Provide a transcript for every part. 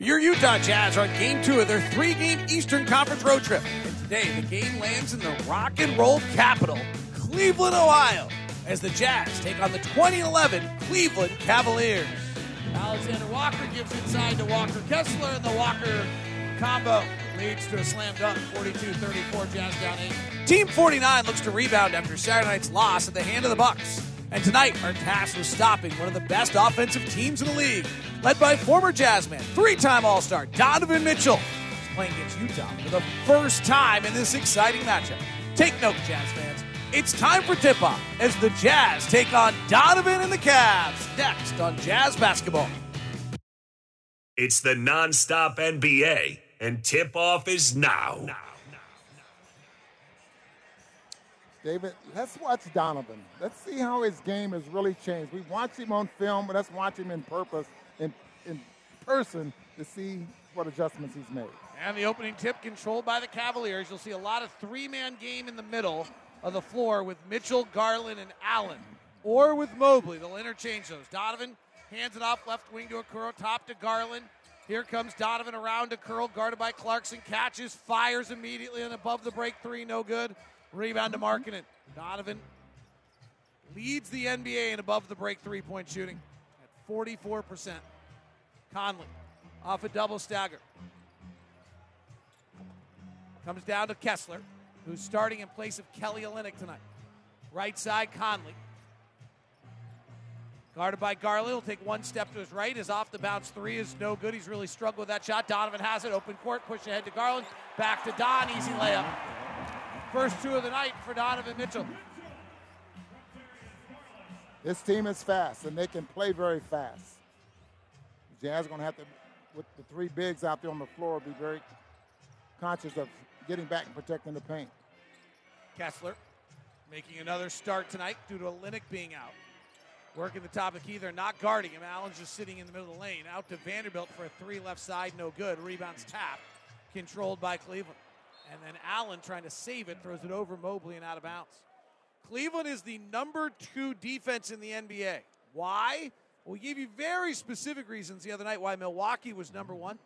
Your Utah Jazz are on game two of their three game Eastern Conference road trip. And today, the game lands in the rock and roll capital, Cleveland, Ohio, as the Jazz take on the 2011 Cleveland Cavaliers. Alexander Walker gives inside to Walker Kessler, and the Walker combo leads to a slam dunk 42 34, Jazz down eight. Team 49 looks to rebound after Saturday night's loss at the hand of the Bucks. And tonight, our task was stopping one of the best offensive teams in the league, led by former Jazzman, three time All Star Donovan Mitchell. He's playing against Utah for the first time in this exciting matchup. Take note, Jazz fans. It's time for tip off as the Jazz take on Donovan and the Cavs next on Jazz Basketball. It's the nonstop NBA, and tip off is now. David, let's watch Donovan. Let's see how his game has really changed. We watched him on film, but let's watch him in purpose, in, in person, to see what adjustments he's made. And the opening tip controlled by the Cavaliers. You'll see a lot of three-man game in the middle of the floor with Mitchell, Garland, and Allen, or with Mobley. They'll interchange those. Donovan hands it off left wing to Okoro, top to Garland. Here comes Donovan around to curl, guarded by Clarkson. Catches, fires immediately, and above the break three, no good. Rebound to Markkanen. Donovan leads the NBA in above the break three point shooting at 44%. Conley off a double stagger. Comes down to Kessler, who's starting in place of Kelly Olynyk tonight. Right side, Conley. Guarded by Garland. He'll take one step to his right. His off the bounce three is no good. He's really struggled with that shot. Donovan has it. Open court. Push ahead to Garland. Back to Don. Easy layup. First two of the night for Donovan Mitchell. This team is fast, and they can play very fast. Jazz going to have to, with the three bigs out there on the floor, be very conscious of getting back and protecting the paint. Kessler making another start tonight due to Olynyk being out. Working the top of the key. They're not guarding him. Allen's just sitting in the middle of the lane. Out to Vanderbilt for a three left side. No good. Rebounds tap. Controlled by Cleveland. And then Allen trying to save it, throws it over Mobley and out of bounds. Cleveland is the number two defense in the NBA. Why? We gave you very specific reasons the other night why Milwaukee was number one.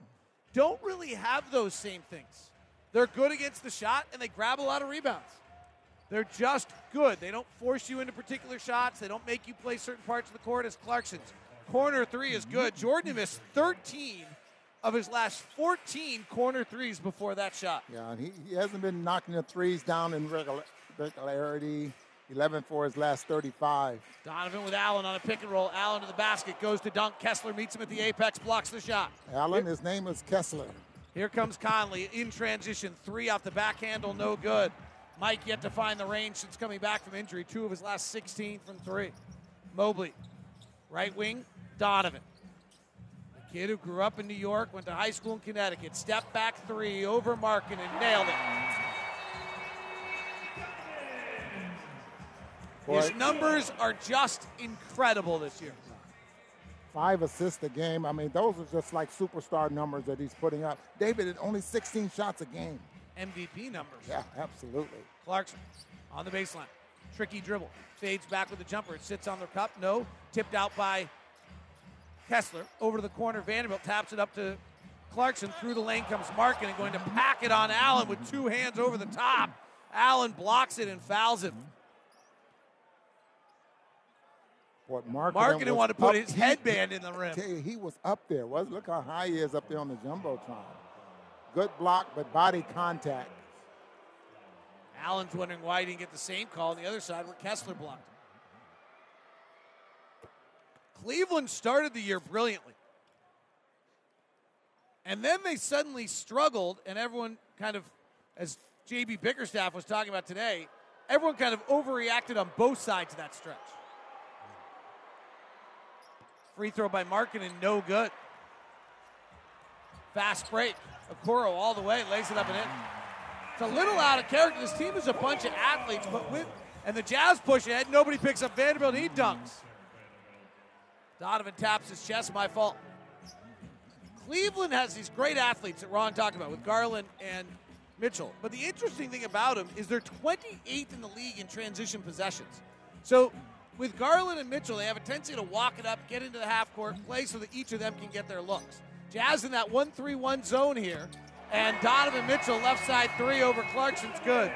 Don't really have those same things. They're good against the shot and they grab a lot of rebounds. They're just good. They don't force you into particular shots. They don't make you play certain parts of the court as Clarkson's. Corner three is good. Jordan missed 13 of his last 14 corner threes before that shot. Yeah, and he, he hasn't been knocking the threes down in regular, regularity. 11 for his last 35. Donovan with Allen on a pick and roll. Allen to the basket, goes to dunk. Kessler meets him at the apex, blocks the shot. Allen, his name is Kessler. Here comes Conley in transition. Three off the back handle, no good. Mike yet to find the range since coming back from injury. Two of his last 16 from three. Mobley, right wing, Donovan. Kid who grew up in New York, went to high school in Connecticut. Step back three over Markkanen nailed it. His numbers are just incredible this year. Five assists a game. I mean, those are just like superstar numbers that he's putting up. David, only 16 shots a game. MVP numbers. Yeah, absolutely. Clarkson on the baseline. Tricky dribble. Fades back with the jumper. It sits on the cup. No. Tipped out by Kessler. Over to the corner. Vanderbilt taps it up to Clarkson. Through the lane comes Markkanen going to pack it on Allen with two hands over the top. Allen blocks it and fouls him. What Mark Markkanen wanted to put his headband in the rim. You, he was up there. Was look how high he is up there on the jumbotron. Good block, but body contact. Allen's wondering why he didn't get the same call on the other side where Kessler blocked. Cleveland started the year brilliantly. And then they suddenly struggled, and everyone kind of, as JB Bickerstaff was talking about today, everyone kind of overreacted on both sides of that stretch. Free throw by Markkanen no good. Fast break. Okoro all the way, lays it up and in. It's a little out of character. This team is a bunch of athletes, but with and the Jazz push ahead, nobody picks up Vanderbilt. He dunks. Donovan taps his chest. My fault. Cleveland has these great athletes that Ron talked about with Garland and Mitchell. But the interesting thing about them is they're 28th in the league in transition possessions. So with Garland and Mitchell, they have a tendency to walk it up, get into the half court, play so that each of them can get their looks. Jazz in that 1 3 1 zone here. And Donovan Mitchell, left side three over Clarkson's good.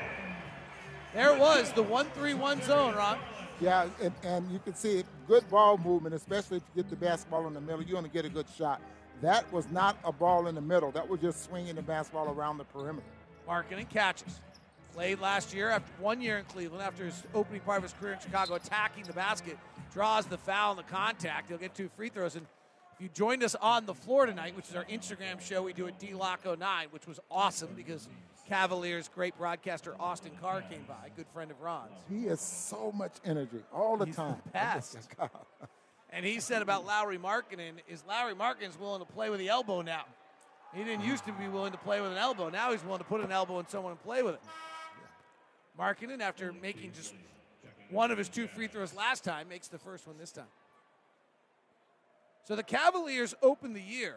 There was, the 1 3 1 zone, Ron. Yeah, and, and you can see good ball movement, especially if you get the basketball in the middle. You're going to get a good shot. That was not a ball in the middle. That was just swinging the basketball around the perimeter. Markkanen catches. Played last year after one year in Cleveland after his opening part of his career in Chicago, attacking the basket, draws the foul and the contact. He'll get two free throws. And if you joined us on the floor tonight, which is our Instagram show, we do at DLocke09, which was awesome because Cavaliers great broadcaster Austin Carr came by, good friend of Ron's. He has so much energy all the He's time. The best. Oh and he said about Lauri Markkanen is Lauri Markkanen's willing to play with the elbow now. He didn't used to be willing to play with an elbow. Now he's willing to put an elbow in someone and play with it. Markkanen, after making just one of his two free throws last time, makes the first one this time. So the Cavaliers opened the year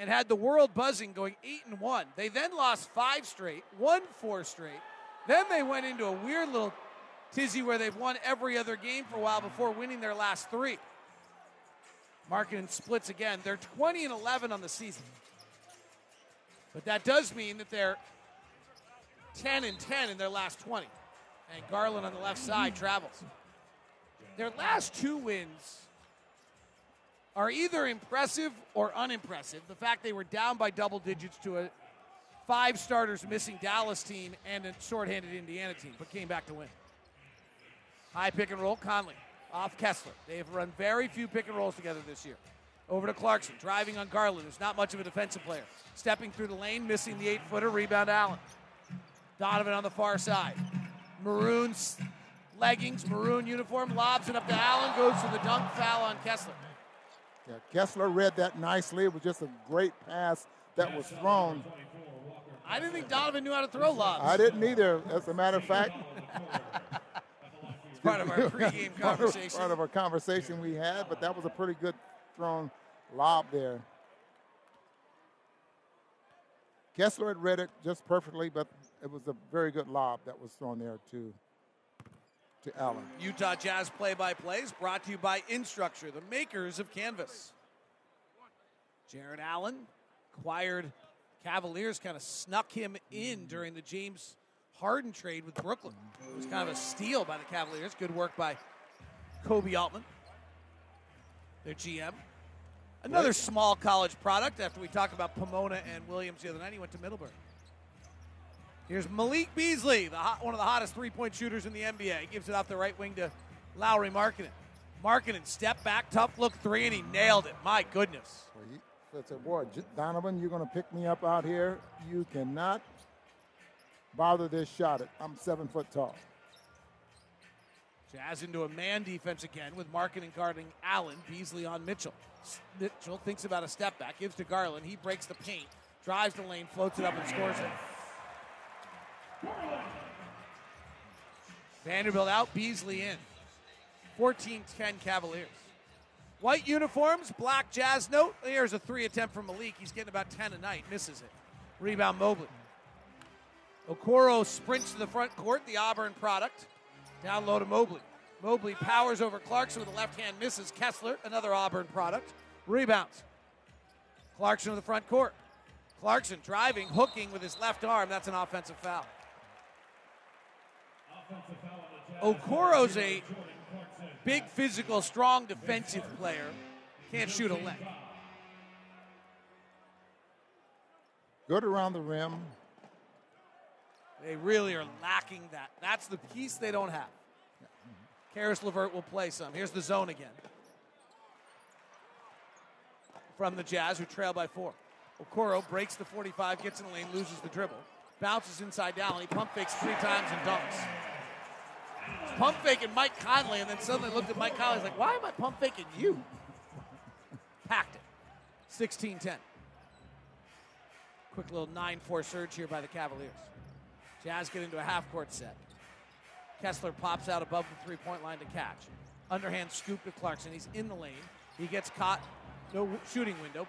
and had the world buzzing going 8 and 1. They then lost 5 straight, won 4 straight. Then they went into a weird little tizzy where they've won every other game for a while before winning their last 3. Markkanen splits again. They're 20 and 11 on the season. But that does mean that they're 10 and 10 in their last 20. And Garland on the left side travels. Their last two wins are either impressive or unimpressive. The fact they were down by double digits to a five starters missing Dallas team and a shorthanded Indiana team, but came back to win. High pick and roll, Conley off Kessler. They have run very few pick and rolls together this year. Over to Clarkson, driving on Garland, who's not much of a defensive player. Stepping through the lane, missing the eight footer, rebound Allen. Donovan on the far side. Maroon leggings, maroon uniform, lobs it up to Allen, goes to the dunk foul on Kessler. Yeah, Kessler read that nicely. It was just a great pass that was thrown. I didn't think Donovan knew how to throw lobs. I didn't either, as a matter of fact. it's part of our pregame conversation. part of our conversation we had, but that was a pretty good thrown lob there. Kessler had read it just perfectly, but it was a very good lob that was thrown there to, to Allen. Utah Jazz play by plays brought to you by Instructure, the makers of Canvas. Jarrett Allen acquired Cavaliers, kind of snuck him in mm. during the James Harden trade with Brooklyn. It was kind of a steal by the Cavaliers. Good work by Koby Altman, their GM. Another small college product after we talked about Pomona and Williams the other night. He went to Middlebury. Here's Malik Beasley, the hot, one of the hottest three point shooters in the NBA. He gives it off the right wing to Lauri Markkanen. Markkanen step back, tough look three, and he nailed it. My goodness. Well, he, that's a boy, Donovan, you're going to pick me up out here. You cannot bother this shot. I'm seven foot tall. Jazz into a man defense again with Markkanen guarding Allen. Beasley on Mitchell. Mitchell thinks about a step back, gives to Garland. He breaks the paint, drives the lane, floats it up, and scores it. Vanderbilt out, Beasley in. 14 10 Cavaliers. White uniforms, black jazz note. Here's a three attempt from Malik. He's getting about 10 a night, misses it. Rebound Mobley. Okoro sprints to the front court, the Auburn product. Down low to Mobley. Mobley powers over Clarkson with a left hand, misses Kessler, another Auburn product. Rebounds. Clarkson to the front court. Clarkson driving, hooking with his left arm. That's an offensive foul. Okoro's a big, physical, strong defensive player. Can't shoot a leg. Good around the rim. They really are lacking that. That's the piece they don't have. Caris LeVert will play some. Here's the zone again. From the Jazz, who trail by four. Okoro breaks the 45, gets in the lane, loses the dribble. Bounces inside down. He pump fakes three times and dunks. Pump faking Mike Conley, and then suddenly looked at Mike Conley. Like, why am I pump faking you? Packed it. 16 10. Quick little 9 4 surge here by the Cavaliers. Jazz get into a half court set. Kessler pops out above the three point line to catch. Underhand scoop to Clarkson. He's in the lane. He gets caught. No shooting window.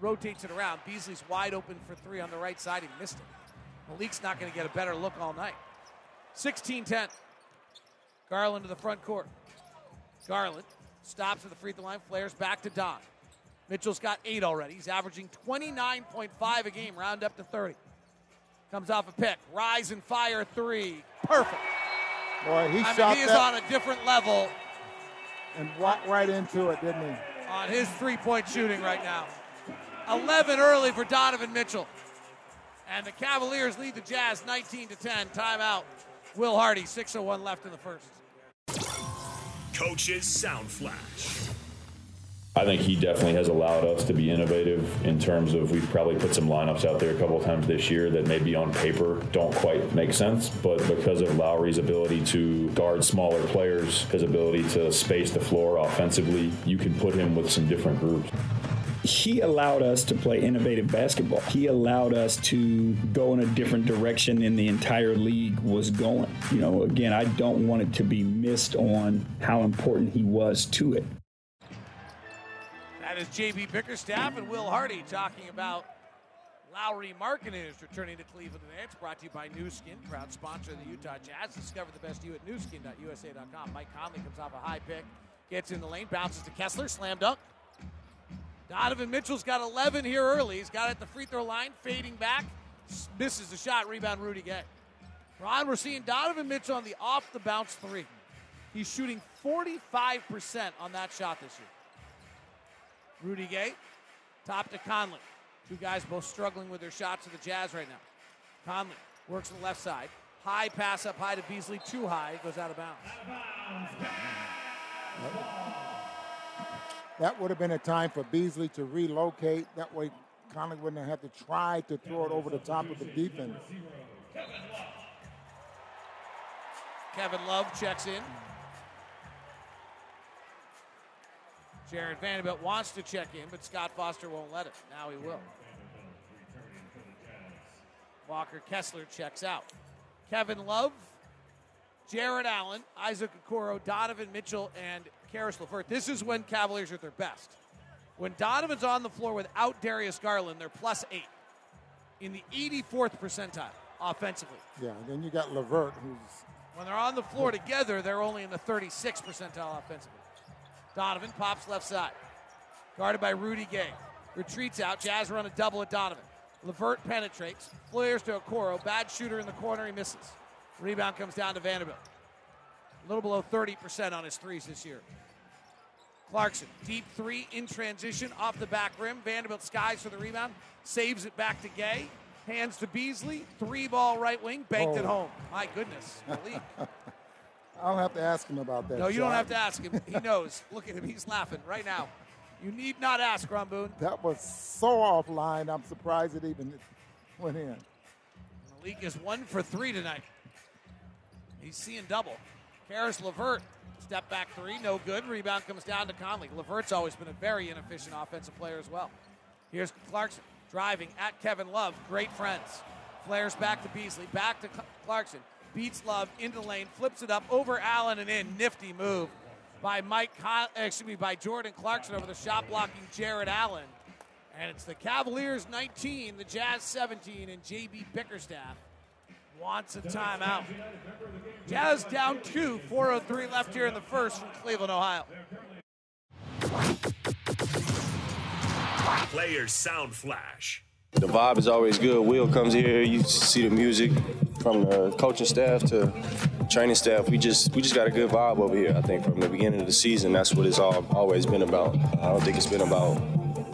Rotates it around. Beasley's wide open for three on the right side. He missed it. Malik's not going to get a better look all night. 16 10. Garland to the front court. Garland stops at the free throw line, flares back to Don. Mitchell's got eight already. He's averaging 29.5 a game, round up to 30. Comes off a pick. Rise and fire three. Perfect. Boy, he I shot mean, he is that on a different level and walked right into it, didn't he? on his three point shooting right now. 11 early for Donovan Mitchell. And the Cavaliers lead the Jazz 19 to 10. Timeout. Will Hardy, 6.01 left in the first. Coach's Sound Flash. I think he definitely has allowed us to be innovative in terms of we've probably put some lineups out there a couple of times this year that maybe on paper don't quite make sense, but because of Lauri's ability to guard smaller players, his ability to space the floor offensively, you can put him with some different groups. He allowed us to play innovative basketball. He allowed us to go in a different direction than the entire league was going. You know, again, I don't want it to be missed on how important he was to it. That is JB Bickerstaff and Will Hardy talking about Lauri Markkanen is returning to Cleveland today. It's brought to you by Nu Skin, proud sponsor of the Utah Jazz. Discover the best you at newskin.usa.com. Mike Conley comes off a high pick, gets in the lane, bounces to Kessler, slam dunk. Donovan Mitchell's got 11 here early. He's got it at the free throw line, fading back, misses the shot, rebound Rudy Gay. Ron, we're seeing Donovan Mitchell on the off the bounce three. He's shooting 45% on that shot this year. Rudy Gay, top to Conley. Two guys both struggling with their shots of the Jazz right now. Conley works on the left side. High pass up high to Beasley, too high, goes out of bounds. That would have been a time for Beasley to relocate. That way, Conley wouldn't have had to try to throw it over the top of the defense. Kevin Love checks in. Jarred Vanderbilt wants to check in, but Scott Foster won't let it. Now he will. Walker Kessler checks out. Kevin Love, Jarrett Allen, Isaac Okoro, Donovan Mitchell, and Caris LeVert. This is when Cavaliers are at their best. When Donovan's on the floor without Darius Garland, they're plus eight in the 84th percentile offensively. Yeah, and then you got Levert, who's When they're on the floor together, they're only in the 36th percentile offensively. Donovan pops left side. Guarded by Rudy Gay. Retreats out. Jazz run a double at Donovan. Levert penetrates. Flares to Okoro. Bad shooter in the corner. He misses. Rebound comes down to Vanderbilt. A little below 30% on his threes this year. Clarkson, deep three in transition off the back rim. Vanderbilt skies for the rebound. Saves it back to Gay. Hands to Beasley. Three ball right wing. Banked it Oh. home. My goodness. Malik. I don't have to ask him about that. No, you don't have to ask him. He knows. Look at him. He's laughing right now. You need not ask, Ron Boone. That was so offline. I'm surprised it even went in. Malik is one for three tonight. He's seeing double. Caris Levert, step back three, no good. Rebound comes down to Conley. LeVert's always been a very inefficient offensive player as well. Here's Clarkson driving at Kevin Love. Great friends. Flares back to Beasley, back to Clarkson. Beats Love into the lane, flips it up over Allen and in. Nifty move by Mike, Con- excuse me, by Jordan Clarkson over the shot blocking Jarrett Allen. And it's the Cavaliers 19, the Jazz 17, and JB Bickerstaff wants a timeout. Jazz down two, 403 left here in the first from Cleveland, Ohio. Players Sound Flash. The vibe is always good. Will comes here, you see the music from the coaching staff to training staff. We just we just got a good vibe over here. I think from the beginning of the season, that's what it's all always been about. I don't think it's been about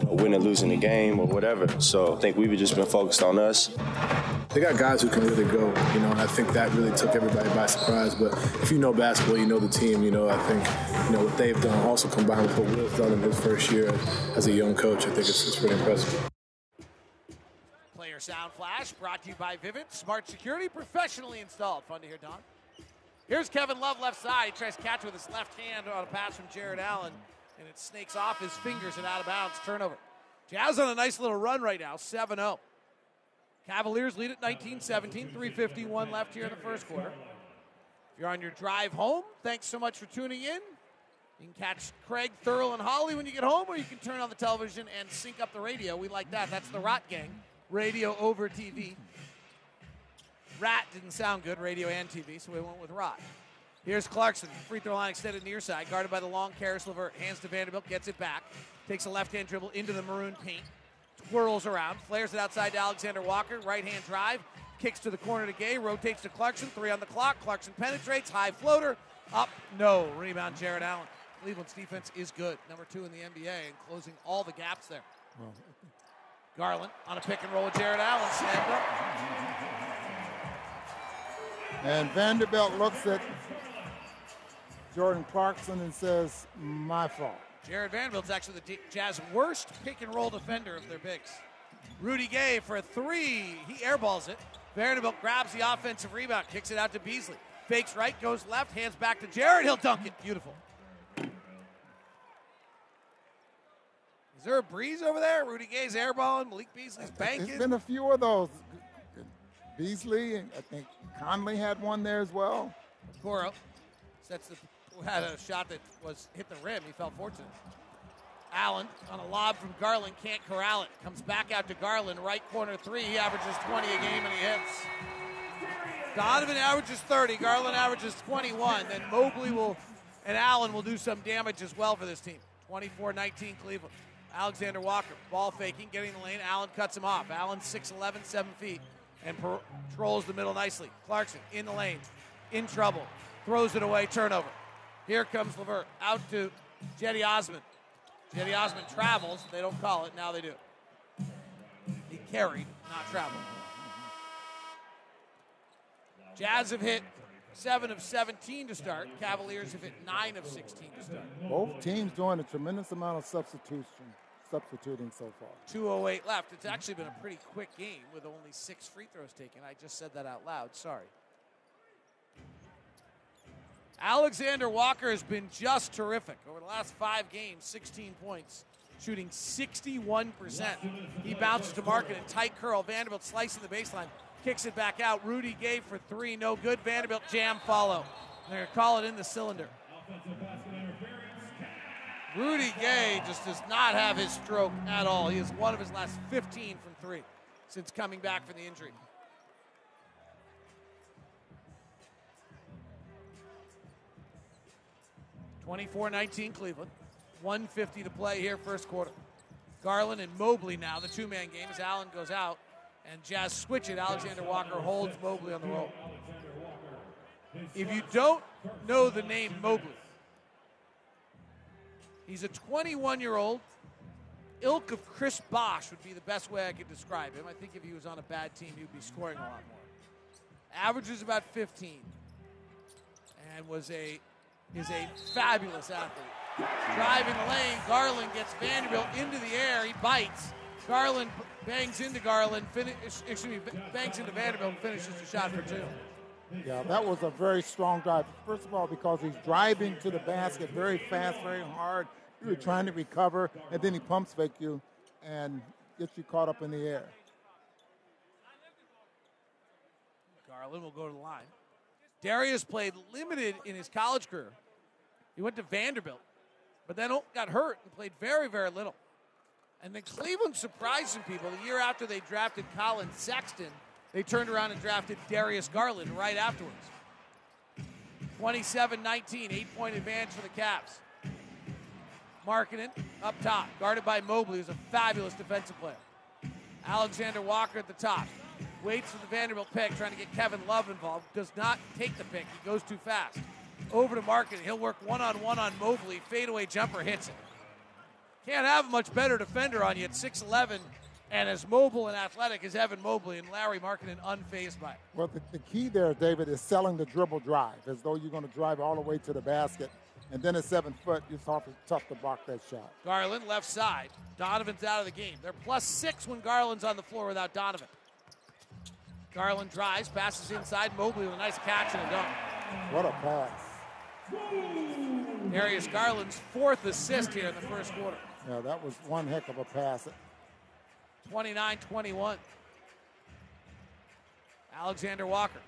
winning, or losing the game or whatever. So I think we've just been focused on us. They got guys who can really go, you know, and I think that really took everybody by surprise. But if you know basketball, you know the team, you know, I think, you know, what they've done, also combined with what Will's done in his first year as a young coach, I think it's, it's pretty impressive. Player Sound Flash brought to you by Vivint Smart Security, professionally installed. Fun to hear, Don. Here's Kevin Love left side. He tries to catch with his left hand on a pass from Jarrett Allen, and it snakes off his fingers and out of bounds. Turnover. Jazz on a nice little run right now, 7 0. Cavaliers lead at 19 17, 351 left here in the first quarter. If you're on your drive home, thanks so much for tuning in. You can catch Craig, Thurl, and Holly when you get home, or you can turn on the television and sync up the radio. We like that. That's the Rot Gang, radio over TV. Rat didn't sound good, radio and TV, so we went with Rot. Here's Clarkson, free throw line extended near side, guarded by the long Caris LeVert. Hands to Vanderbilt, gets it back, takes a left hand dribble into the maroon paint, twirls around, flares it outside to Alexander Walker, right hand drive, kicks to the corner to Gay, rotates to Clarkson, three on the clock. Clarkson penetrates, high floater, up, no. Rebound, Jarrett Allen. Cleveland's defense is good, number two in the NBA, and closing all the gaps there. Garland on a pick and roll with Jarrett Allen, slammed up. And Vanderbilt looks at Jordan Clarkson and says, my fault. Jarred Vanderbilt's actually the Jazz worst pick and roll defender of their bigs. Rudy Gay for a three. He airballs it. Vanderbilt grabs the offensive rebound, kicks it out to Beasley. Fakes right, goes left, hands back to Jared. He'll dunk it. Beautiful. Is there a breeze over there? Rudy Gay's airballing. Malik Beasley's banking. There's been a few of those. Beasley, I think Conley had one there as well. Coro sets the had a shot that was hit the rim. He felt fortunate. Allen on a lob from Garland can't corral it. Comes back out to Garland, right corner three. He averages 20 a game and he hits. Donovan averages 30. Garland averages 21. Then Mobley will and Allen will do some damage as well for this team. 24-19 Cleveland. Alexander Walker ball faking, getting the lane. Allen cuts him off. Allen 6'11", 7 feet, and patrols the middle nicely. Clarkson in the lane, in trouble, throws it away. Turnover. Here comes LeVert out to Cedi Osman. Cedi Osman travels. They don't call it. Now they do. He carried, not traveled. Jazz have hit 7 of 17 to start. Cavaliers have hit 9 of 16 to start. Both teams doing a tremendous amount of substitution, substituting so far. 208 left. It's actually been a pretty quick game with only six free throws taken. I just said that out loud. Sorry. Alexander Walker has been just terrific. Over the last five games, 16 points, shooting 61%. He bounces to Markkanen tight curl. Vanderbilt slicing the baseline, kicks it back out. Rudy Gay for three, no good. Vanderbilt jam follow. They're going to call it in the cylinder. Rudy Gay just does not have his stroke at all. He has one of his last 15 from three since coming back from the injury. 24-19 Cleveland. 150 to play here, first quarter. Garland and Mobley now, the two-man game as Allen goes out. And Jazz switch it. Alexander Walker holds Mobley on the roll. If you don't know the name Mobley, he's a 21-year-old. Ilk of Chris Bosh would be the best way I could describe him. I think if he was on a bad team, he would be scoring a lot more. Averages about 15, and was a is a fabulous athlete. Driving the lane, Garland gets Vanderbilt into the air. He bites. Garland bangs into Garland, finish, excuse me, bangs into Vanderbilt and finishes the shot for two. Yeah, that was a very strong drive. First of all, because he's driving to the basket very fast, very hard. You're trying to recover, and then he pumps fake you and gets you caught up in the air. Garland will go to the line. Darius played limited in his college career. He went to Vanderbilt, but then oh, got hurt and played very, very little. And then Cleveland surprised some people. The year after they drafted Collin Sexton, they turned around and drafted Darius Garland right afterwards. 27 19, eight point advantage for the Cavs. Markkanen up top, guarded by Mobley, who's a fabulous defensive player. Alexander Walker at the top. Waits for the Vanderbilt pick, trying to get Kevin Love involved. Does not take the pick. He goes too fast. Over to Markkanen. He'll work one on one on Mobley. Fadeaway jumper hits it. Can't have a much better defender on you at 6'11 and as mobile and athletic as Evan Mobley and Lauri Markkanen unfazed by it. Well, the, the, key there, David, is selling the dribble drive as though you're going to drive all the way to the basket. And then at seven foot, it's tough, tough to block that shot. Garland left side. Donovan's out of the game. They're plus six when Garland's on the floor without Donovan. Garland drives, passes inside. Mobley with a nice catch and a dunk. What a pass. Darius Garland's fourth assist here in the first quarter. Yeah, that was one heck of a pass. 29 21. Alexander Walker.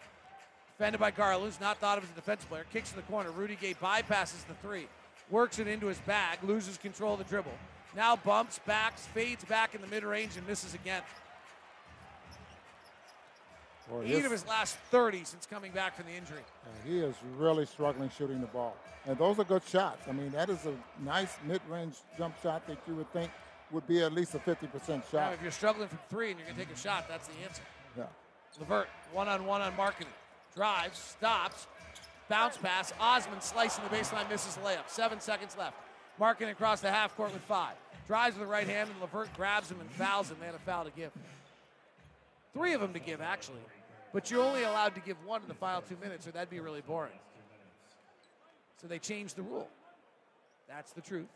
Defended by Garland's not thought of as a defensive player. Kicks to the corner. Rudy Gay bypasses the three. Works it into his bag. Loses control of the dribble. Now bumps, backs, fades back in the mid range, and misses again. Boy, Eight of his last 30 since coming back from the injury. he is really struggling shooting the ball. And those are good shots. I mean, that is a nice mid range jump shot that you would think would be at least a 50% shot. Now, if you're struggling from three and you're going to take a shot, that's the answer. Yeah. LeVert, one on one on Markkanen. Drives, stops, bounce pass. Osman slicing the baseline, misses the layup. Seven seconds left. Markkanen across the half court with five. Drives with the right hand, and LeVert grabs him and fouls him. They had a foul to give. Three of them to give, actually. But you're only allowed to give one in the final two minutes, or that'd be really boring. So they changed the rule. That's the truth.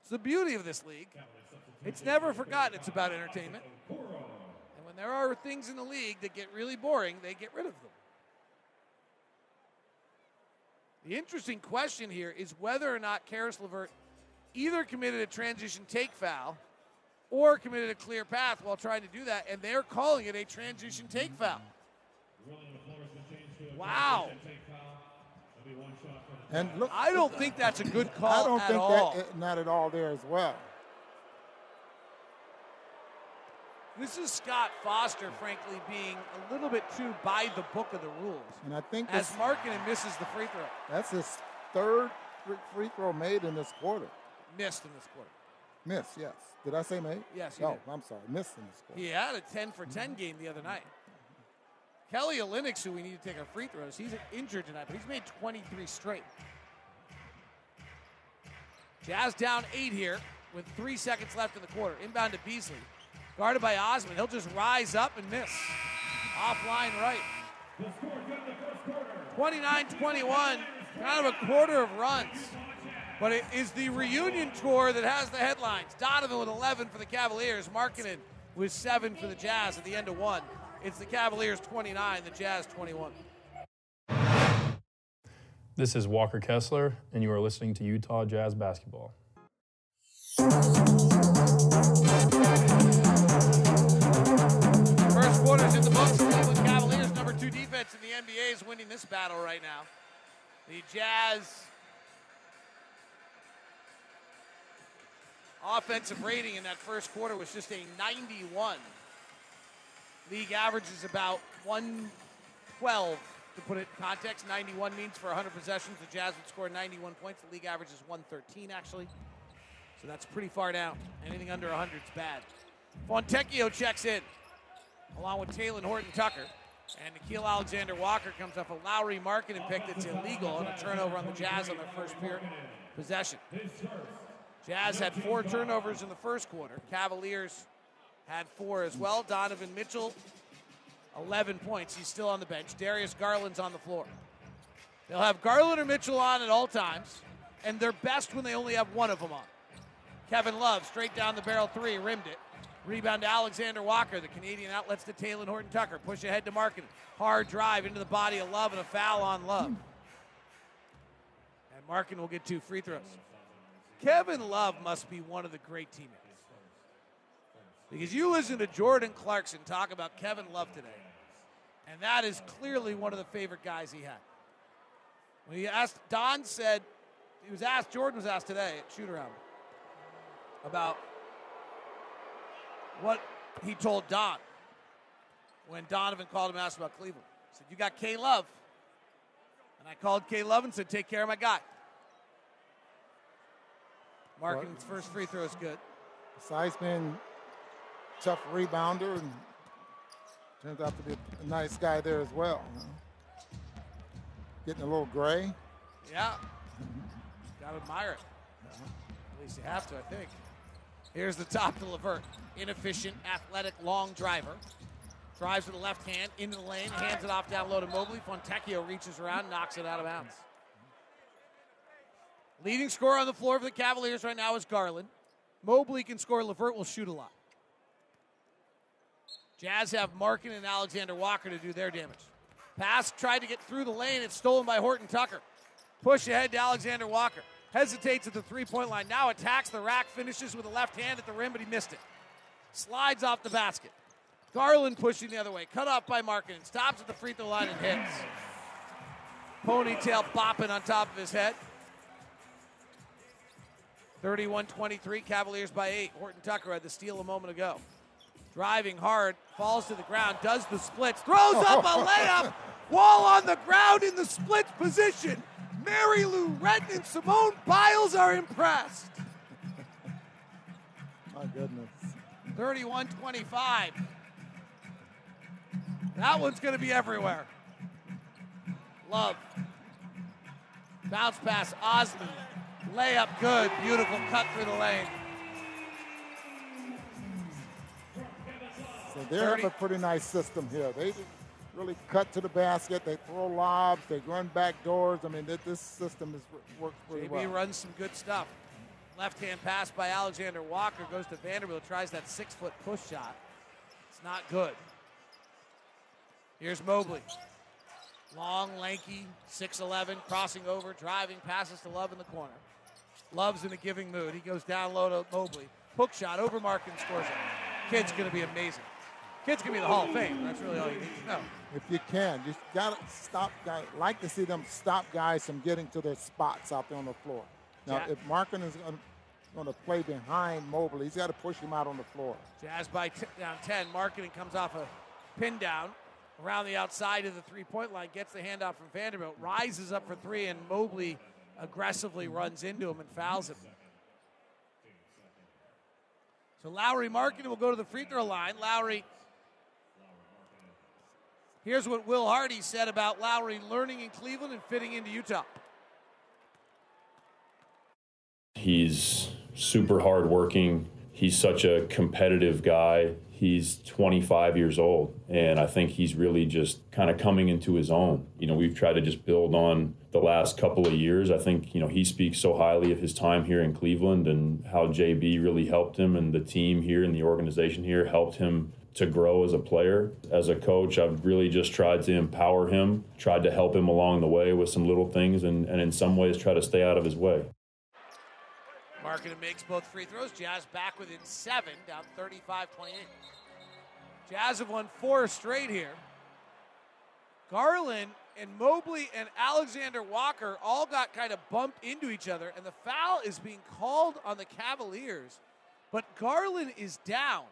It's the beauty of this league. It's never forgotten it's about entertainment. And when there are things in the league that get really boring, they get rid of them. The interesting question here is whether or not Caris LeVert either committed a transition take foul or committed a clear path while trying to do that, and they're calling it a transition take foul. Wow. And look, I don't think that's a good call. I don't think all. that not at all there as well. This is Scott Foster, frankly, being a little bit too by the book of the rules. And I think as Markkanen misses the free throw. That's his third free throw made in this quarter. Missed in this quarter. Missed, yes. Did I say made? Yes, No, did. I'm sorry. Missed in this quarter. He had a 10 for 10 mm-hmm. game the other night. Kelly Olynyk, who we need to take our free throws, he's injured tonight, but he's made 23 straight. Jazz down eight here with three seconds left in the quarter. Inbound to Beasley. Guarded by Osman. He'll just rise up and miss. Offline right. 29 21. Kind of a quarter of runs. But it is the reunion tour that has the headlines. Donovan with 11 for the Cavaliers. Markkanen with 7 for the Jazz at the end of one. It's the Cavaliers 29, the Jazz 21. This is Walker Kessler, and you are listening to Utah Jazz Basketball. First quarter's in the books. Cleveland Cavaliers, number two defense in the NBA, is winning this battle right now. The Jazz offensive rating in that first quarter was just a 91. League average is about 112 to put it in context. 91 means for 100 possessions, the Jazz would score 91 points. The league average is 113, actually. So that's pretty far down. Anything under 100 is bad. Fontecchio checks in, along with Talen Horton Tucker. And Nickeil Alexander Walker comes off a Lowry Lauri Markkanen pick that's illegal and a turnover on the Jazz on their first period possession. Jazz had four turnovers in the first quarter. Cavaliers had four as well. Donovan Mitchell, 11 points. He's still on the bench. Darius Garland's on the floor. They'll have Garland or Mitchell on at all times, and they're best when they only have one of them on. Kevin Love, straight down the barrel three, rimmed it. Rebound to Alexander Walker. The Canadian outlets to Talen Horton Tucker. Push ahead to Markkanen. Hard drive into the body of Love and a foul on Love. And Markkanen will get two free throws. Kevin Love must be one of the great teammates. Because you listen to Jordan Clarkson talk about Kevin Love today, and that is clearly one of the favorite guys he had. When he asked, Don said, he was asked, Jordan was asked today at shoot around about what he told Don when Donovan called him and asked about Cleveland. He said, You got K Love. And I called K Love and said, Take care of my guy. Markkanen's first free throw is good. Seisman, tough rebounder, and turns out to be a nice guy there as well. Getting a little gray. Yeah. Gotta admire it. At least you have to, I think. Here's the top to Levert. Inefficient, athletic, long driver. Drives with the left hand into the lane, hands it off down low to Mobley. Fontecchio reaches around, knocks it out of bounds. Leading scorer on the floor for the Cavaliers right now is Garland. Mobley can score. LeVert will shoot a lot. Jazz have Markkanen and Alexander Walker to do their damage. Pass tried to get through the lane. It's stolen by Horton Tucker. Push ahead to Alexander Walker. Hesitates at the three point line. Now attacks the rack. Finishes with a left hand at the rim, but he missed it. slides off the basket. Garland pushing the other way, cut off by Markkanen, stops at the free throw line and hits. Ponytail bopping on top of his head. 31 23, Cavaliers by eight. Horton Tucker had the steal a moment ago. Driving hard, falls to the ground, does the splits, throws up a layup, wall on the ground in the splits position. Mary Lou Retton and Simone Biles are impressed. My goodness. 31 25. That one's going to be everywhere. Love. Bounce pass, Osman. Layup good. Beautiful cut through the lane. So they have a pretty nice system here. They really cut to the basket. They throw lobs. They run back doors. I mean, this system is, works pretty JB well. JB runs some good stuff. Left hand pass by Alexander Walker goes to Vanderbilt. Tries that six foot push shot. It's not good. Here's Mobley. Long, lanky, 6'11, crossing over, driving, passes to Love in the corner. Love's in a giving mood. He goes down low to Mobley. Hook shot over Mark and scores it. Kid's going to be amazing. Kid's going to be in the Hall of Fame. That's really all you need to know. If you can, you got to stop guys. Like to see them stop guys from getting to their spots out there on the floor. Now, if Markkanen is going to play behind Mobley, he's got to push him out on the floor. Jazz by t- down 10. Markkanen comes off a pin down around the outside of the three point line, gets the handoff from Vanderbilt, rises up for three, and Mobley aggressively runs into him and fouls him. So Lauri Markkanen will go to the free throw line. Lauri. Here's what Will Hardy said about Lauri learning in Cleveland and fitting into Utah. He's super hardworking. He's such a competitive guy. He's 25 years old, and I think he's really just kind of coming into his own. You know, we've tried to just build on the last couple of years. I think, you know, he speaks so highly of his time here in Cleveland and how JB really helped him, and the team here and the organization here helped him to grow as a player. As a coach, I've really just tried to empower him, tried to help him along the way with some little things, and, and in some ways try to stay out of his way. Markkanen makes both free throws. Jazz back within seven, down 35 28. Jazz have won four straight here. Garland and Mobley and Alexander Walker all got kind of bumped into each other, and the foul is being called on the Cavaliers. But Garland is down.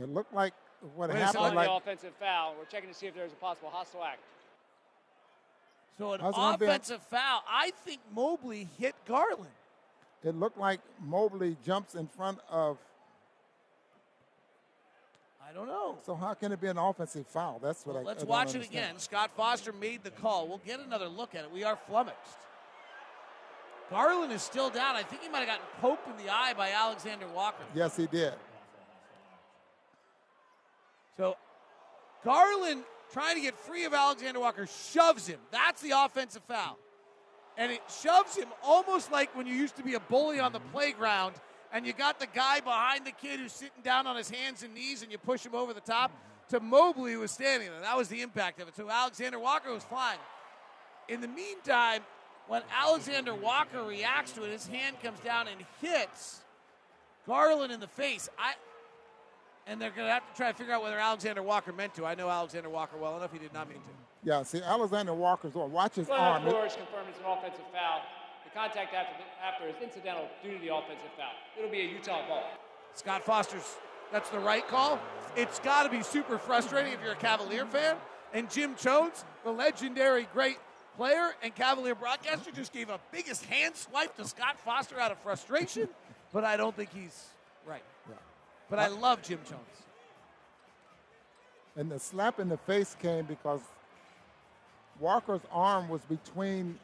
It looked like what Wait a happened. second. Like, the offensive foul. We're checking to see if there's a possible hostile act. So an How's it gonna be a- offensive foul. I think Mobley hit Garland. It looked like Mobley jumps in front of. I don't know. So how can it be an offensive foul? That's what I. Let's I watch it understand. again. Scott Foster made the call. We'll get another look at it. We are flummoxed. Garland is still down. I think he might have gotten poked in the eye by Alexander Walker. Yes, he did. So Garland trying to get free of Alexander Walker shoves him. That's the offensive foul. And it shoves him almost like when you used to be a bully on the playground and you got the guy behind the kid who's sitting down on his hands and knees and you push him over the top to Mobley who was standing there. That was the impact of it. So Alexander Walker was fine. In the meantime, when Alexander Walker reacts to it, his hand comes down and hits Garland in the face. I and they're going to have to try to figure out whether Alexander Walker meant to. I know Alexander Walker well enough; he did not mean to. Yeah, see, Alexander Walker's on. Watch his Glenn arm. Flores confirmed it's an offensive foul. The contact after, the, after is incidental due to the offensive foul. It'll be a Utah ball. Scott Foster's that's the right call. It's got to be super frustrating if you're a Cavalier fan. And Jim Chones, the legendary great player and Cavalier broadcaster, just gave a biggest hand swipe to Scott Foster out of frustration. but I don't think he's right. Yeah. But I love Jim Chones. And the slap in the face came because Walker's arm was between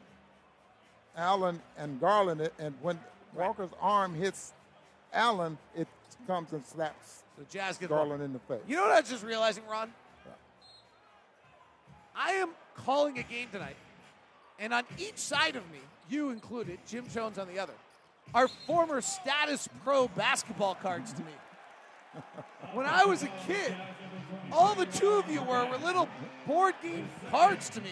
Allen and Garland, and when Walker's arm hits Allen, it comes and slaps So Jazz get Garland in the face. You know what I was just realizing, Ron? I am calling a game tonight, and on each side of me, you included, Jim Chones on the other, are former Statis Pro basketball cards to me. When I was a kid, all the two of you were, were little board game cards to me.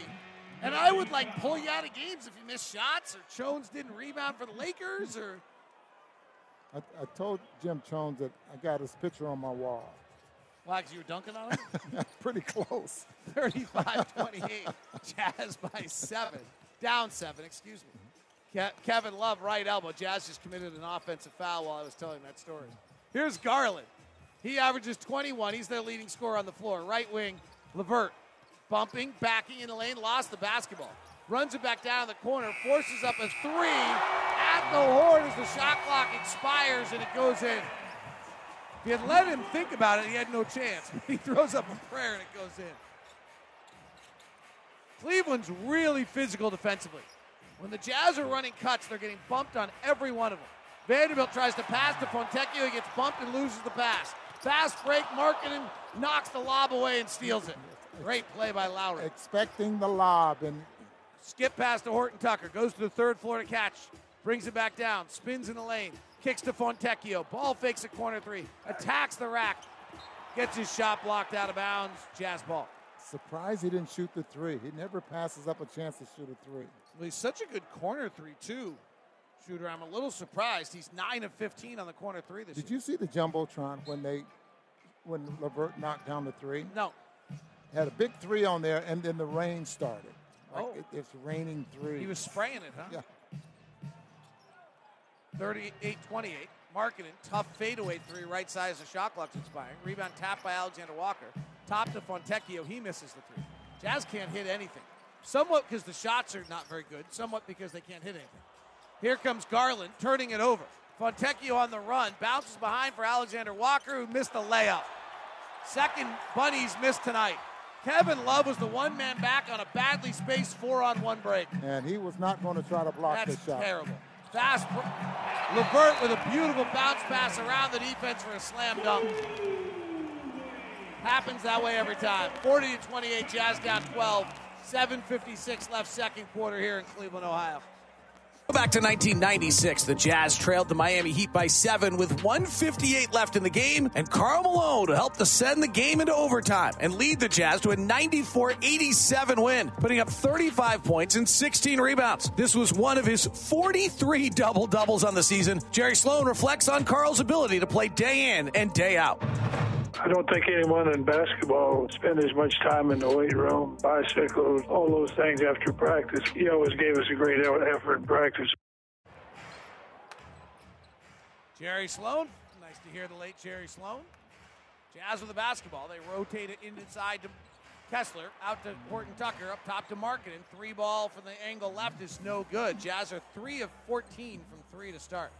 And I would like pull you out of games if you missed shots or Chones didn't rebound for the Lakers or I, I told Jim Chones that I got his picture on my wall. Why, because you were dunking on him? Pretty close. 35 28. Jazz by seven. Down seven, excuse me. Ke- Kevin Love, right elbow. Jazz just committed an offensive foul while I was telling that story. Here's Garland. He averages 21. He's their leading scorer on the floor. Right wing, LeVert. Bumping, backing in the lane, lost the basketball. Runs it back down the corner, forces up a three at the horn as the shot clock expires and it goes in. If you had let him think about it, he had no chance. He throws up a prayer and it goes in. Cleveland's really physical defensively. When the Jazz are running cuts, they're getting bumped on every one of them. Vanderbilt tries to pass to Fontecchio. He gets bumped and loses the pass. Fast break, Markkanen knocks the lob away and steals it. Great play by Lauri. Expecting the lob and Skip pass to Horton Tucker. Goes to the third floor to catch. Brings it back down. Spins in the lane. Kicks to Fontecchio. Ball fakes a corner three. Attacks the rack. Gets his shot blocked out of bounds. Jazz ball. surprised he didn't shoot the three. He never passes up a chance to shoot a three. Well, he's such a good corner three, too. Shooter, I'm a little surprised. He's 9 of 15 on the corner three this Did year. you see the jumbotron when they when LeVert knocked down the three? No. Had a big three on there, and then the rain started. Like Oh. it, it's raining three. He was spraying it, huh? Yeah. 38 28. Markkanen, tough fadeaway three, right side as the shot clock's expiring. Rebound tapped by Alexander Walker. Top to Fontecchio. He misses the three. Jazz can't hit anything. Somewhat because the shots are not very good, somewhat because they can't hit anything. Here comes Garland turning it over. Fontecchio on the run, bounces behind for Alexander Walker, who missed the layup. Second bunnies missed tonight. Kevin Love was the one man back on a badly spaced four on one break. And he was not going to try to block That's the shot. terrible. Fast. LeVert with a beautiful bounce pass around the defense for a slam dunk. Happens that way every time. 40 to 28, Jazz down 12. 7.56 left second quarter here in Cleveland, Ohio. Back to 1996. The Jazz trailed the Miami Heat by seven with 158 left in the game, and Karl Malone helped to send the game into overtime and lead the Jazz to a 94 87 win, putting up 35 points and 16 rebounds. This was one of his 43 double doubles on the season. Jerry Sloan reflects on Karl's ability to play day in and day out. I don't think anyone in basketball spend as much time in the weight room, bicycles, all those things after practice. He always gave us a great effort in practice. Jerry Sloan. Nice to hear the late Jerry Sloan. Jazz with the basketball. They rotate it inside to Kessler, out to Horton Tucker, up top to Markkanen. Three ball from the angle left is no good. Jazz are three of 14 from three to start.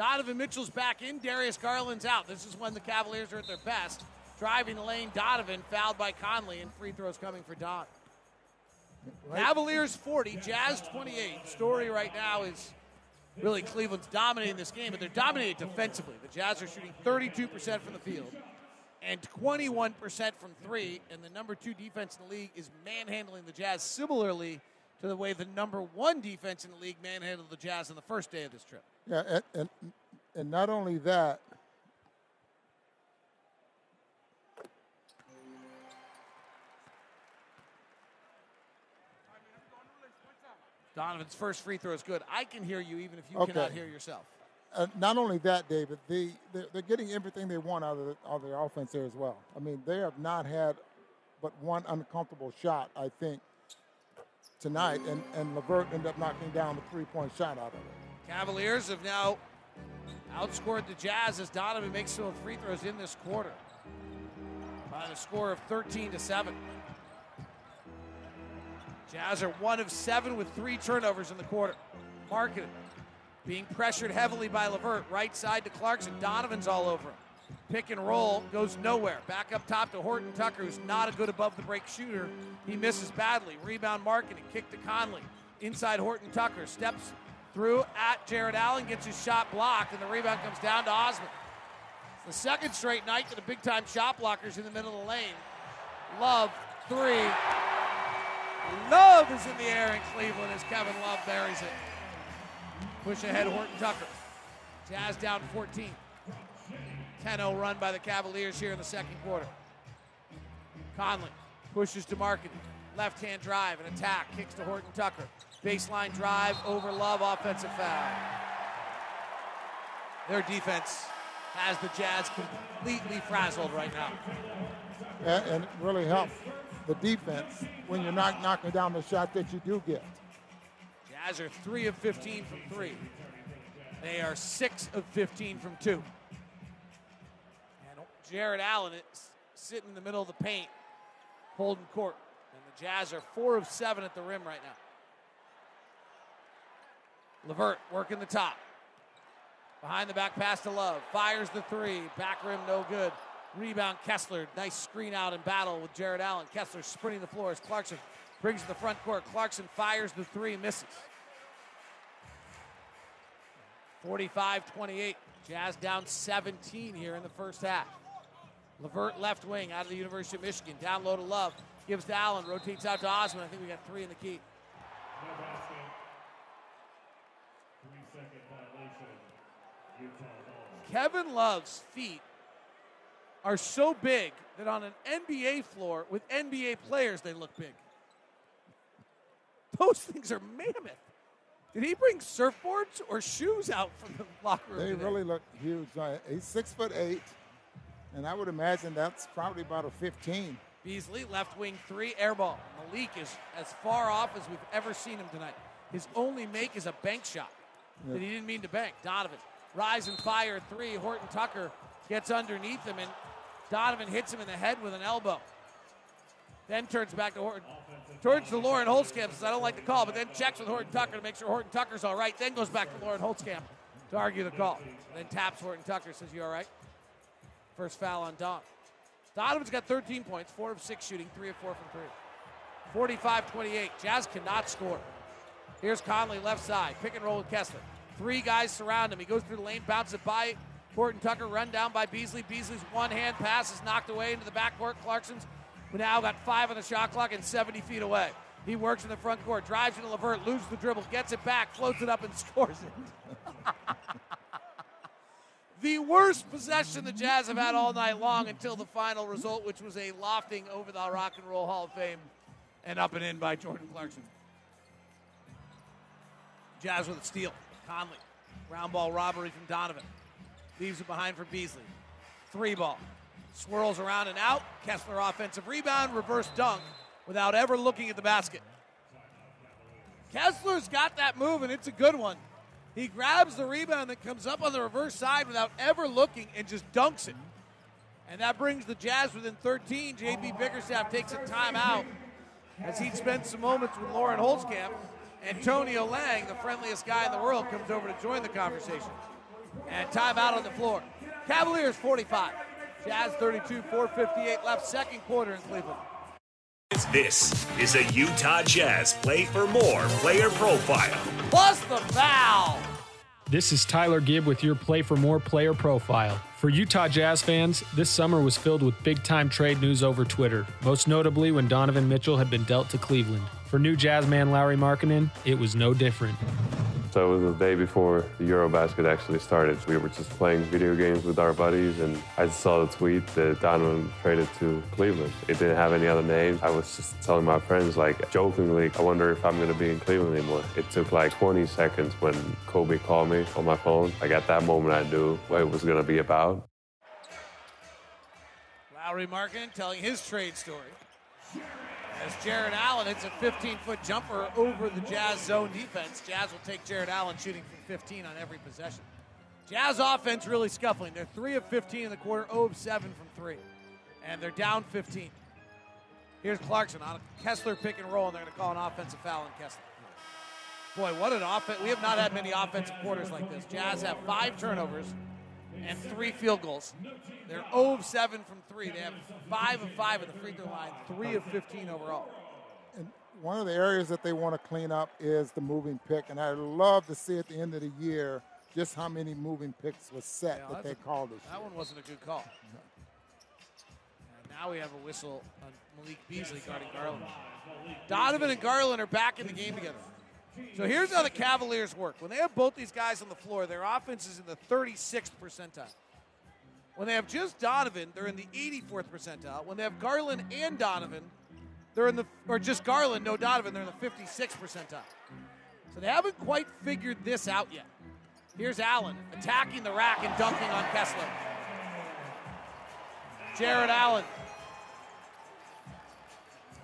Donovan Mitchell's back in. Darius Garland's out. This is when the Cavaliers are at their best. Driving the lane, Donovan fouled by Conley, and free throws coming for Don. Cavaliers 40, Jazz 28. Story right now is really Cleveland's dominating this game, but they're dominating defensively. The Jazz are shooting 32% from the field and 21% from three, and the number two defense in the league is manhandling the Jazz similarly to the way the number one defense in the league manhandled the Jazz on the first day of this trip. Yeah, and, and, and not only that, Donovan's first free throw is good. I can hear you even if you Okay. cannot hear yourself. uh, not only that, David, they, they're, they're getting everything they want out of, the, out of their offense there as well. I mean, they have not had but one uncomfortable shot, I think, tonight, and, and LeVert ended up knocking down the three point shot out of it. Cavaliers have now outscored the Jazz as Donovan makes some free throws in this quarter by the score of 13 to 7. Jazz are one of seven with three turnovers in the quarter. Markkanen being pressured heavily by Levert, right side to Clarkson. Donovan's all over him. Pick and roll goes nowhere. Back up top to Horton Tucker, who's not a good above the break shooter. He misses badly. Rebound Markkanen, kick to Conley. Inside Horton Tucker, steps through at Jarrett Allen, gets his shot blocked, and the rebound comes down to Osman. It's the second straight night that a big time shot blockers in the middle of the lane. Love, three. Love is in the air in Cleveland as Kevin Love buries it. Push ahead Horton Tucker. Jazz down 14. 10-0 run by the Cavaliers here in the second quarter. Conley pushes to Markkanen. Left hand drive, an attack, kicks to Horton Tucker. Baseline drive over Love, offensive foul. Their defense has the Jazz completely frazzled right now. And, and it really helps the defense when you're not knocking down the shot that you do get. Jazz are 3 of 15 from 3. They are 6 of 15 from 2. Jarrett Allen sitting in the middle of the paint, holding court. And the Jazz are 4 of 7 at the rim right now. LeVert working the top. Behind the back pass to Love. Fires the three. Back rim, no good. Rebound, Kessler. Nice screen out in battle with Jarrett Allen. Kessler sprinting the floor as Clarkson brings to the front court. Clarkson fires the three, misses. 45 28. Jazz down 17 here in the first half. LeVert left wing out of the University of Michigan. Down low to Love. Gives to Allen. Rotates out to Osman. I think we got three in the key. Kevin Love's feet are so big that on an NBA floor with NBA players, they look big. Those things are mammoth. Did he bring surfboards or shoes out from the locker room? They today? really look huge. He's six foot eight, and I would imagine that's probably about a 15. Beasley, left wing three, air ball. Malik is as far off as we've ever seen him tonight. His only make is a bank shot Yeah. that he didn't mean to bank. Donovan, rise and fire three. Horton Tucker gets underneath him, and Donovan hits him in the head with an elbow. Then turns back to Horton. Turns to Lauren Holtkamp, says, I don't like the call, but then checks with Horton Tucker to make sure Horton Tucker's all right. Then goes back to Lauren Holtkamp to argue the call. Then taps Horton Tucker, says, You all right? First foul on Don. Donovan's got 13 points, 4 of 6 shooting, 3 of 4 from 3. 45 28. Jazz cannot score. Here's Conley left side. Pick and roll with Kessler. Three guys surround him. He goes through the lane, bounces it by Horton Tucker, run down by Beasley. Beasley's one hand pass is knocked away into the backcourt. Clarkson's now got five on the shot clock and 70 feet away. He works in the front court, drives into LeVert, loses the dribble, gets it back, floats it up, and scores it. The worst possession the Jazz have had all night long until the final result, which was a lofting over the Rock and Roll Hall of Fame and up and in by Jordan Clarkson. Jazz with a steal. Conley. Round ball robbery from Donovan. Leaves it behind for Beasley. Three ball. Swirls around and out. Kessler offensive rebound. Reverse dunk without ever looking at the basket. Kessler's got that move, and it's a good one. He grabs the rebound that comes up on the reverse side without ever looking and just dunks it. And that brings the Jazz within 13. JB Bickerstaff takes a timeout as he spends some moments with Lauren Holtkamp. Antonio Lang, the friendliest guy in the world, comes over to join the conversation. And timeout on the floor. Cavaliers 45. Jazz 32, 458 left, second quarter in Cleveland. This is a Utah Jazz Play for More player profile. Plus the foul. This is Tyler Gibb with your Play for More player profile. For Utah Jazz fans, this summer was filled with big time trade news over Twitter, most notably when Donovan Mitchell had been dealt to Cleveland. For new Jazz man Lauri Markkanen, it was no different. So it was the day before the Eurobasket actually started. We were just playing video games with our buddies, and I saw the tweet that Donovan traded to Cleveland. It didn't have any other names. I was just telling my friends, like, jokingly, I wonder if I'm going to be in Cleveland anymore. It took like 20 seconds when Koby called me on my phone. Like, at that moment, I knew what it was going to be about. Lauri Markkanen telling his trade story. As Jarrett Allen hits a 15 foot jumper over the Jazz zone defense. Jazz will take Jarrett Allen shooting from 15 on every possession. Jazz offense really scuffling. They're 3 of 15 in the quarter, 0 of 7 from 3. And they're down 15. Here's Clarkson on a Kessler pick and roll, and they're going to call an offensive foul on Kessler. Boy, what an offense. We have not had many offensive quarters like this. Jazz have five turnovers and three field goals. They're 0 of 7 from 3. They have 5 of 5 at the free throw line, 3 of 15 overall. And one of the areas that they want to clean up is the moving pick, and I'd love to see at the end of the year just how many moving picks was set Yeah, that they a- called this That year. one wasn't a good call. And now we have a whistle on Malik Beasley guarding Garland. Donovan and Garland are back in the game together. So here's how the Cavaliers work. When they have both these guys on the floor, their offense is in the 36th percentile. When they have just Donovan, they're in the 84th percentile. When they have Garland and Donovan, they're in the or just Garland, no Donovan, they're in the 56th percentile. So they haven't quite figured this out yet. Here's Allen attacking the rack and dunking on Kessler. Jarrett Allen.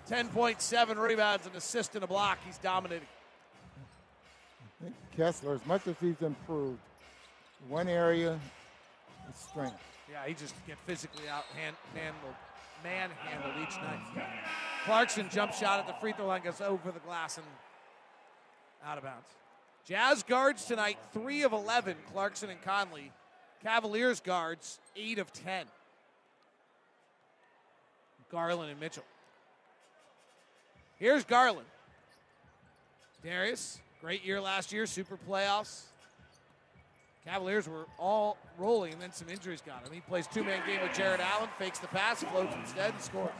10.7 rebounds, an assist, and a block. He's dominating. Kessler, as much as he's improved, one area is strength. Yeah, he just get physically out hand, handled, manhandled each night. Clarkson jump shot at the free throw line goes over the glass and out of bounds. Jazz guards tonight, three of eleven. Clarkson and Conley. Cavaliers guards, eight of ten. Garland and Mitchell. Here's Garland. Darius, great year last year, super playoffs. Cavaliers were all rolling, and then some injuries got him. He plays two man game with Jarrett Allen, fakes the pass, floats instead, and scores.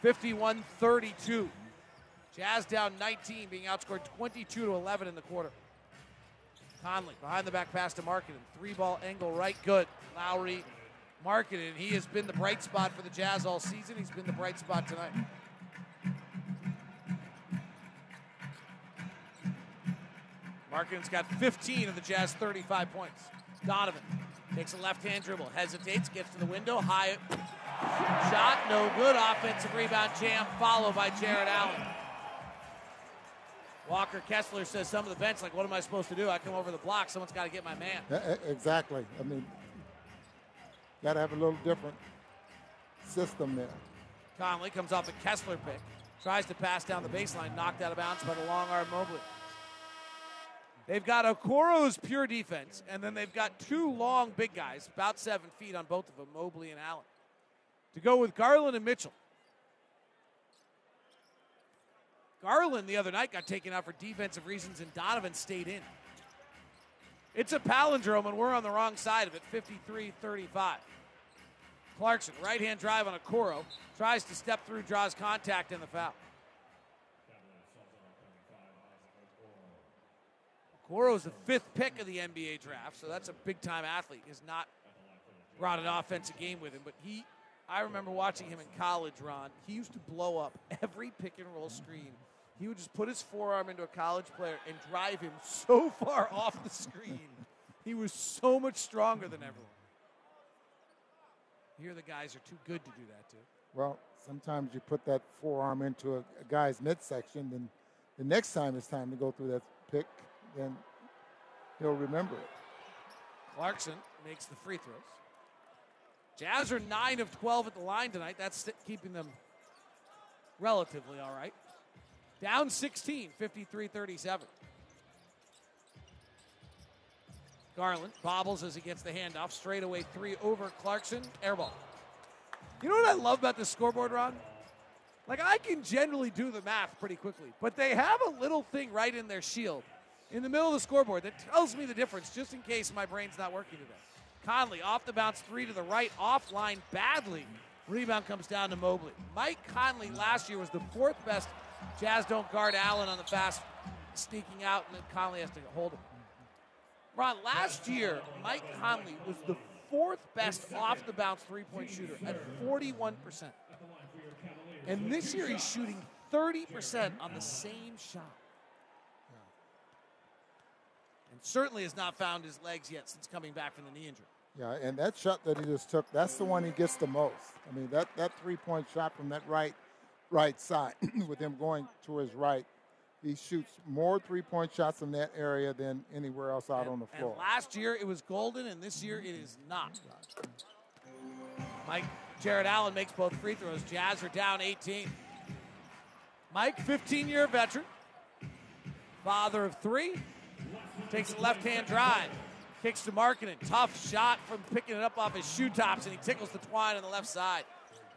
51 32. Jazz down 19, being outscored 22 to 11 in the quarter. Conley behind the back pass to Markkanen. Three ball angle right, good. Lauri Markkanen. He has been the bright spot for the Jazz all season. He's been the bright spot tonight. Markkanen's got 15 of the Jazz 35 points. Donovan takes a left hand dribble, hesitates, gets to the window, high shot, no good. Offensive rebound jam, followed by Jarrett Allen. Walker Kessler says some of the bench, like, what am I supposed to do? I come over the block, someone's got to get my man. Yeah, exactly. I mean, got to have a little different system there. Conley comes off a Kessler pick, tries to pass down the baseline, knocked out of bounds by the long arm Mobley. They've got Okoro's pure defense, and then they've got two long big guys, about seven feet on both of them, Mobley and Allen, to go with Garland and Mitchell. Garland the other night got taken out for defensive reasons, and Donovan stayed in. It's a palindrome, and we're on the wrong side of it 53 35. Clarkson, right hand drive on Okoro, tries to step through, draws contact, in the foul. Okoro is the fifth pick of the NBA draft, so that's a big time athlete. He's not brought an offensive game with him, but he, I remember watching him in college, Ron. He used to blow up every pick and roll screen. He would just put his forearm into a college player and drive him so far off the screen. He was so much stronger than everyone. Here, the guys are too good to do that too. Well, sometimes you put that forearm into a, a guy's midsection, then the next time it's time to go through that pick, then he'll remember it. Clarkson makes the free throws. Jazz are 9 of 12 at the line tonight. That's keeping them relatively all right. Down 16, 53 37. Garland bobbles as he gets the handoff. Straightaway three over Clarkson. Airball. You know what I love about the scoreboard, Ron? Like, I can generally do the math pretty quickly, but they have a little thing right in their shield in the middle of the scoreboard that tells me the difference just in case my brain's not working today. Conley off the bounce three to the right, offline badly. Rebound comes down to Mobley. Mike Conley last year was the fourth best. Jazz don't guard Allen on the fast, sneaking out, and then Conley has to hold him. Ron, last year, Mike Conley was the fourth best off the bounce three point shooter at 41%. And this year, he's shooting 30% on the same shot. And certainly has not found his legs yet since coming back from the knee injury. Yeah, and that shot that he just took, that's the one he gets the most. I mean, that, that three point shot from that right right side with him going to his right he shoots more three point shots in that area than anywhere else out and, on the floor. Last year it was golden, and this year it is not. Mike Jarrett Allen makes both free throws. Jazz are down 18. Mike, 15 year veteran, father of three, takes a left hand drive, kicks to Markkanen. Tough shot from picking it up off his shoe tops, and he tickles the twine on the left side.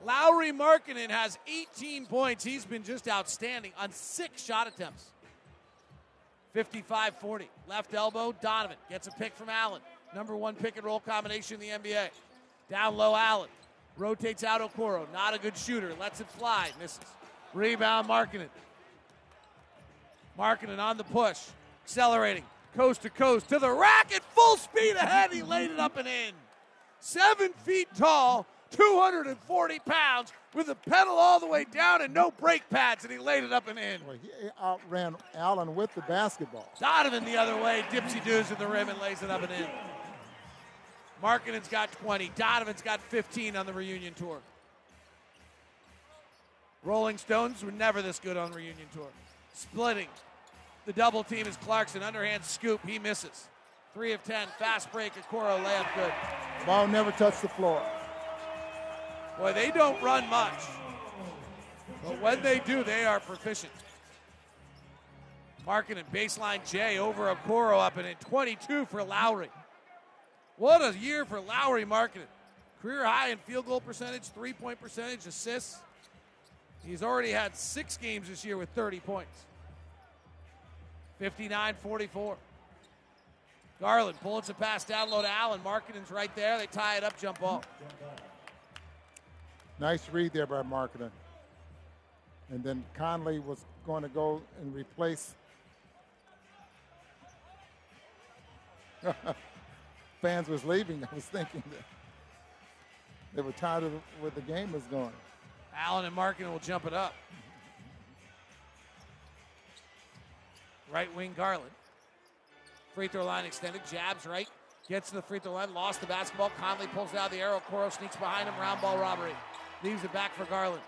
Lauri Markkanen has 18 points. He's been just outstanding on six shot attempts. 55 40. Left elbow, Donovan gets a pick from Allen. Number one pick and roll combination in the NBA. Down low, Allen. Rotates out Okoro. Not a good shooter. Lets it fly. Misses. Rebound, Markkanen. Markkanen on the push. Accelerating. Coast to coast to the rack at full speed ahead. He laid it up and in. Seven feet tall 240 pounds with the pedal all the way down and no brake pads, and he laid it up and in. Well, he outran Allen with the basketball. Donovan the other way, dipsy doos at the rim and lays it up and in. Markkanen's got 20. Donovan's got 15 on the reunion tour. Rolling Stones were never this good on reunion tour. Splitting. The double team is Clarkson. Underhand scoop. He misses. Three of 10. Fast break. Okoro layup good. Ball never touched the floor. Boy, they don't run much. But when they do, they are proficient. Markkanen baseline J over Okoro up and in 22 for Lauri. What a year for Lauri Markkanen. Career high in field goal percentage, three point percentage, assists. He's already had six games this year with 30 points. 59 44. Garland pulls a pass down low to Allen. Markkanen's right there. They tie it up, jump ball. Nice read there by Markkanen. And then Conley was going to go and replace. Fans was leaving. I was thinking that they were tired of where the game was going. Allen and Markkanen will jump it up. Right wing Garland. Free throw line extended. Jabs right. Gets to the free throw line. Lost the basketball. Conley pulls out of the arrow. Coro sneaks behind him. Round ball robbery. Leaves it back for Garland.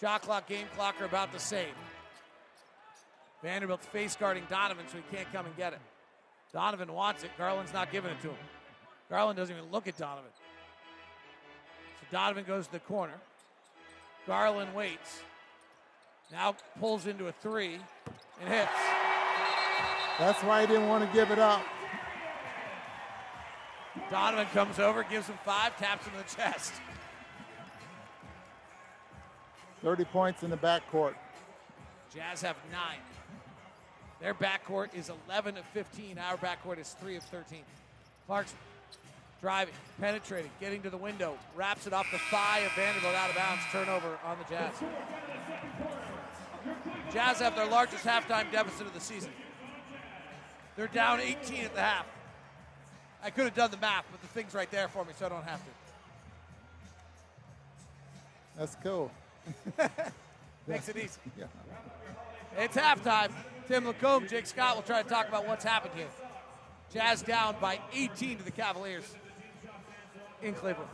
Shot clock, game clock are about the same. Vanderbilt's face guarding Donovan, so he can't come and get it. Donovan wants it. Garland's not giving it to him. Garland doesn't even look at Donovan. So Donovan goes to the corner. Garland waits. Now pulls into a three and hits. That's why he didn't want to give it up. Donovan comes over, gives him five, taps him in the chest. 30 points in the backcourt. Jazz have nine. Their backcourt is 11 of 15. Our backcourt is 3 of 13. Clarkson driving, penetrating, getting to the window, wraps it off the thigh of Vanderbilt out of bounds. Turnover on the Jazz. Jazz have their largest halftime deficit of the season. They're down 18 at the half. I could have done the math, but the thing's right there for me, so I don't have to. That's cool. Makes it easy. Yeah. It's halftime. Tim Lacombe, Jake Scott will try to talk about what's happened here. Jazz down by 18 to the Cavaliers in Cleveland.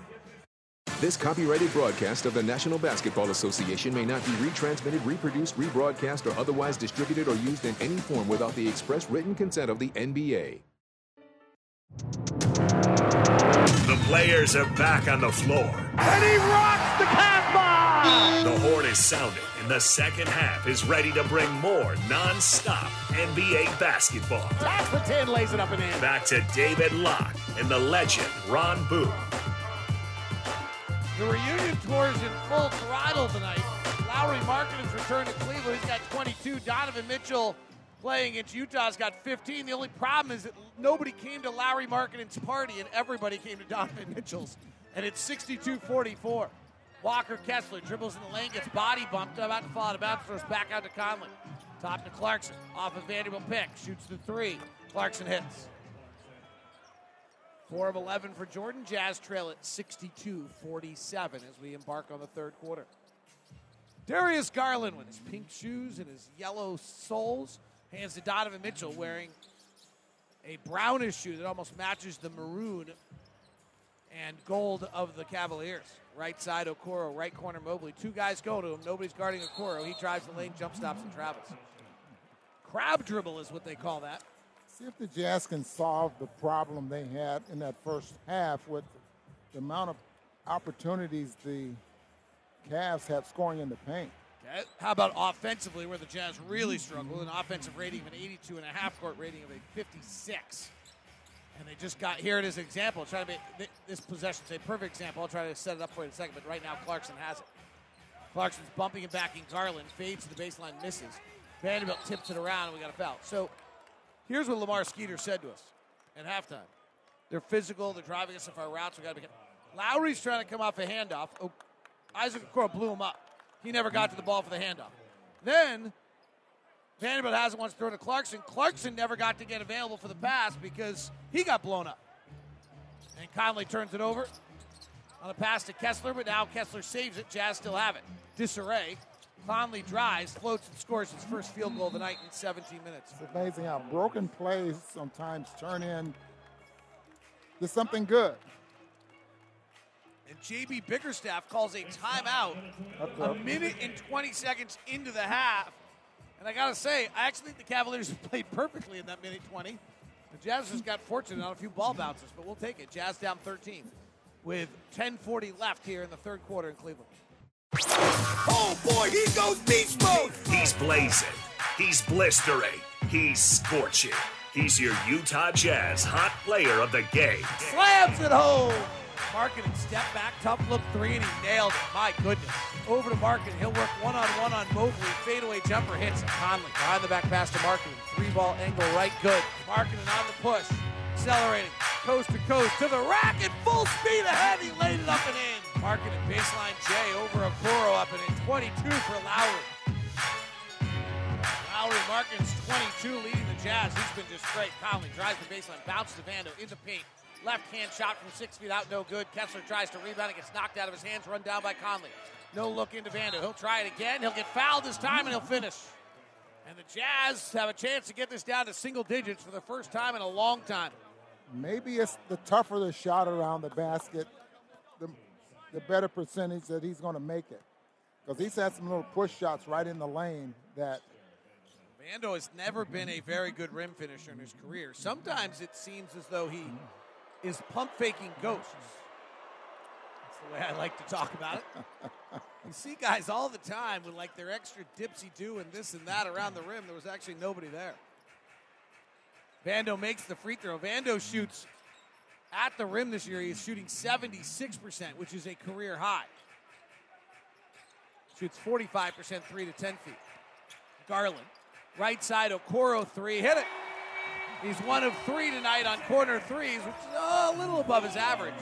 This copyrighted broadcast of the National Basketball Association may not be retransmitted, reproduced, rebroadcast, or otherwise distributed or used in any form without the express written consent of the NBA. The players are back on the floor. And he rocks the Casbah! The horn is sounding, and the second half is ready to bring more non-stop NBA basketball. That's the 10, lays it up and in. Back to David Locke and the legend, Ron Boone. The reunion tour is in full throttle tonight. Lowry Lauri Markkanen's returned to Cleveland. He's got 22. Donovan Mitchell playing against Utah's got 15. The only problem is that nobody came to Lauri Markkanen's party and everybody came to Donovan Mitchell's. And it's 62-44. Walker Kessler dribbles in the lane, gets body bumped, about to fall out of bounds, throws back out to Conley. Top to Clarkson, off of Vanderbilt pick, shoots the three. Clarkson hits. 4 of 11 for Jordan. Jazz trail at 62 47 as we embark on the third quarter. Darius Garland with his pink shoes and his yellow soles hands to Donovan Mitchell wearing a brownish shoe that almost matches the maroon and gold of the Cavaliers. Right side Okoro, right corner Mobley. Two guys go to him. Nobody's guarding Okoro. He drives the lane, jump stops, and travels. Crab dribble is what they call that. See if the Jazz can solve the problem they had in that first half with the amount of opportunities the Cavs had scoring in the paint. How about offensively, where the Jazz really struggled? An offensive rating of an 82 and a half, court rating of a 56. And they just got here it is an example. Try to make this possession a perfect example. I'll try to set it up for you in a second, but right now Clarkson has it. Clarkson's bumping and backing Garland, fades to the baseline, misses. Vanderbilt tips it around, and we got a foul. So here's what Lamar Skeeter said to us at halftime. They're physical, they're driving us off our routes. We got to be. Lauri's trying to come off a handoff. Oh, Isaac Okoro blew him up. He never got to the ball for the handoff. Then Vanderbilt has it once thrown to Clarkson. Clarkson never got to get available for the pass because he got blown up. And Conley turns it over. on a pass to Kessler, but now Kessler saves it. Jazz still have it. Disarray. Conley drives, floats, and scores his first field goal of the night in 17 minutes. It's amazing how broken plays sometimes turn in to something good. And JB Bickerstaff calls a timeout a minute and 20 seconds into the half. And I got to say, I actually think the Cavaliers played perfectly in that minute 20. The Jazz just got fortunate on a few ball bounces, but we'll take it. Jazz down 13 with 10.40 left here in the third quarter in Cleveland. Oh boy, he goes beast mode. He's blazing. He's blistering. He's scorching. He's your Utah Jazz hot player of the game. Slams it home. Markkanen step back, tough look three, and he nailed it. My goodness. Over to Markkanen. He'll work one on one on Mobley. Fadeaway jumper hits Conley. Behind the back pass to Markkanen. Three ball angle right good. Markkanen on the push. Accelerating. Coast to coast to the rack at full speed ahead. He laid it up and in. Markkanen baseline Jay over Okoro up and in. 22 for Lauri. Lauri Markkanen's 22 leading the Jazz. He's been just great. Conley drives the baseline, bounces to Vando in the paint. Left hand shot from six feet out, no good. Kessler tries to rebound. It gets knocked out of his hands, run down by Conley. No look into Vando. He'll try it again. He'll get fouled this time and he'll finish. And the Jazz have a chance to get this down to single digits for the first time in a long time. Maybe it's the tougher the shot around the basket, the better percentage that he's going to make it. Because he's had some little push shots right in the lane that Vando has never been a very good rim finisher in his career. Sometimes it seems as though he is pump faking ghosts. That's the way I like to talk about it. you see guys all the time with like their extra dipsy do and this and that around the rim. There was actually nobody there. Vando makes the free throw. Vando shoots at the rim this year. He's shooting 76%, which is a career high. Shoots 45% three to 10 feet. Garland, right side, Okoro three, hit it. He's one of three tonight on corner threes, which is a little above his average.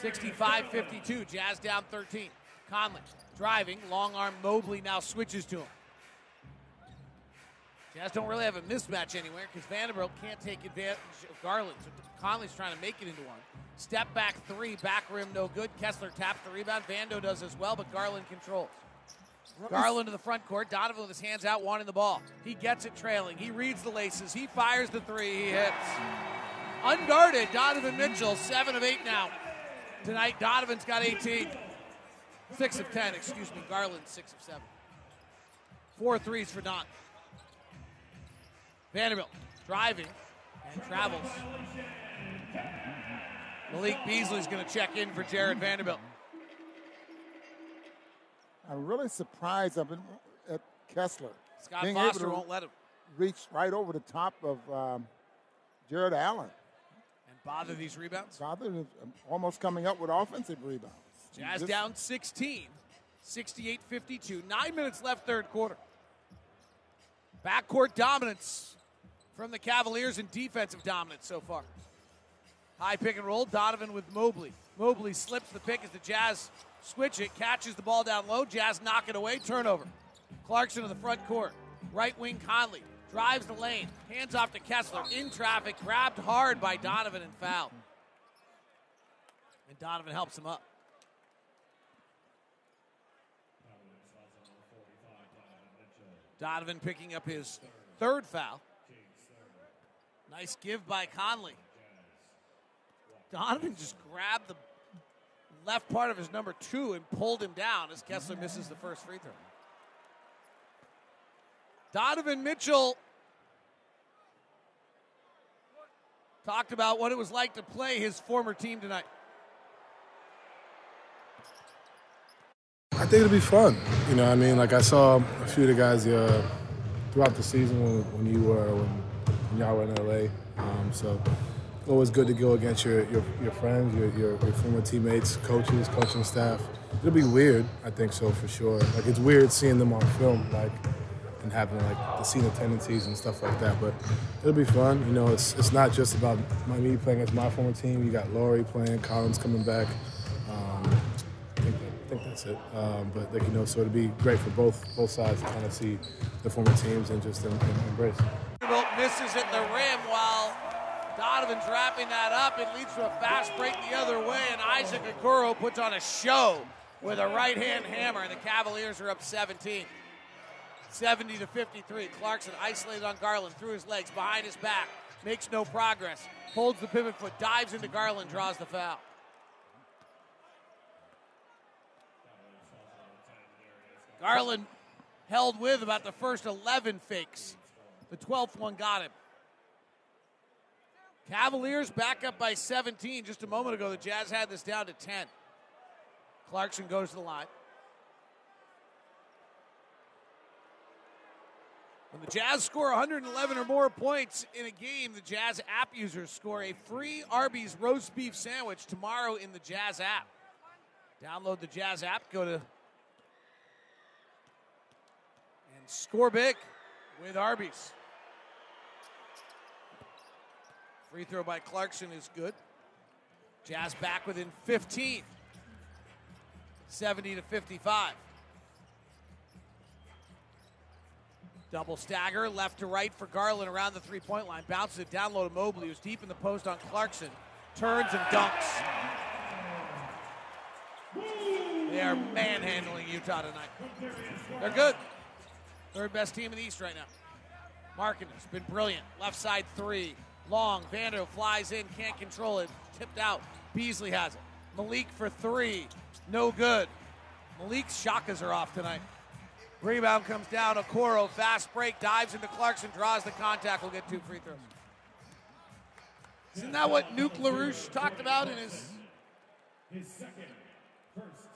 65 52, Jazz down 13. Conley driving, long arm Mobley now switches to him. Jazz don't really have a mismatch anywhere because Vanderbilt can't take advantage of Garland. So Conley's trying to make it into one. Step back three, back rim no good. Kessler taps the rebound. Vando does as well, but Garland controls. Garland to the front court. Donovan with his hands out, wanting the ball. He gets it trailing. He reads the laces. He fires the three. He hits. Unguarded, Donovan Mitchell, seven of eight now. Tonight, Donovan's got 18. Six of 10, excuse me. Garland, six of seven. Four threes for Don. Vanderbilt driving and travels. Malik Beasley's going to check in for Jarred Vanderbilt. I'm really surprised I've been at Kessler. Scott being Foster won't let him. reach right over the top of um, Jarrett Allen. And bother these rebounds? Bother is almost coming up with offensive rebounds. Jazz Just- down 16, 68 52. Nine minutes left, third quarter. Backcourt dominance from the Cavaliers and defensive dominance so far. High pick and roll. Donovan with Mobley. Mobley slips the pick as the Jazz switch it, catches the ball down low. Jazz knock it away. Turnover. Clarkson to the front court. Right wing Conley drives the lane. Hands off to Kessler. In traffic. Grabbed hard by Donovan and fouled. And Donovan helps him up. Donovan picking up his third foul. Nice give by Conley. Donovan just grabbed the left part of his number two and pulled him down as Kessler misses the first free throw. Donovan Mitchell talked about what it was like to play his former team tonight. I think it'll be fun. You know, I mean, like I saw a few of the guys uh, throughout the season when, when you were when, when y'all were in LA. Um, so always good to go against your your, your friends, your, your your former teammates, coaches, coaching staff. It'll be weird, I think so for sure. Like it's weird seeing them on film, like and having like the scene of tendencies and stuff like that. But it'll be fun. You know, it's it's not just about my me playing against my former team. You got Lauri playing, Collin's coming back. Um, I think, that's it. Um, but like you know, so it'd be great for both both sides to kind of see the former teams and just em- em- embrace. Misses at the rim while Donovan Donovan's wrapping that up. It leads to a fast break the other way, and Isaac Okoro puts on a show with a right hand hammer, and the Cavaliers are up 17. 70 to 53. Clarkson isolated on Garland through his legs, behind his back, makes no progress, holds the pivot foot, dives into Garland, draws the foul. Garland held with about the first 11 fakes. The 12th one got him. Cavaliers back up by 17. Just a moment ago, the Jazz had this down to 10. Clarkson goes to the line. When the Jazz score 111 or more points in a game, the Jazz app users score a free Arby's roast beef sandwich tomorrow in the Jazz app. Download the Jazz app, go to and score big with Arby's. Free throw by Clarkson is good. Jazz back within 15. 70 to 55. Double stagger, left to right for Garland around the three point line. Bounces it down low to Mobley, who's deep in the post on Clarkson. Turns and dunks. They are manhandling Utah tonight. They're good. Third best team in the East right now. Markkanen's been brilliant. Left side three. Long. Vander flies in, can't control it. Tipped out. Beasley has it. Malik for three. No good. Malik's shakas are off tonight. Rebound comes down. Okoro, fast break, dives into Clarkson, draws the contact. We'll get two free throws. Isn't that what Nuke LaLoosh talked about in his.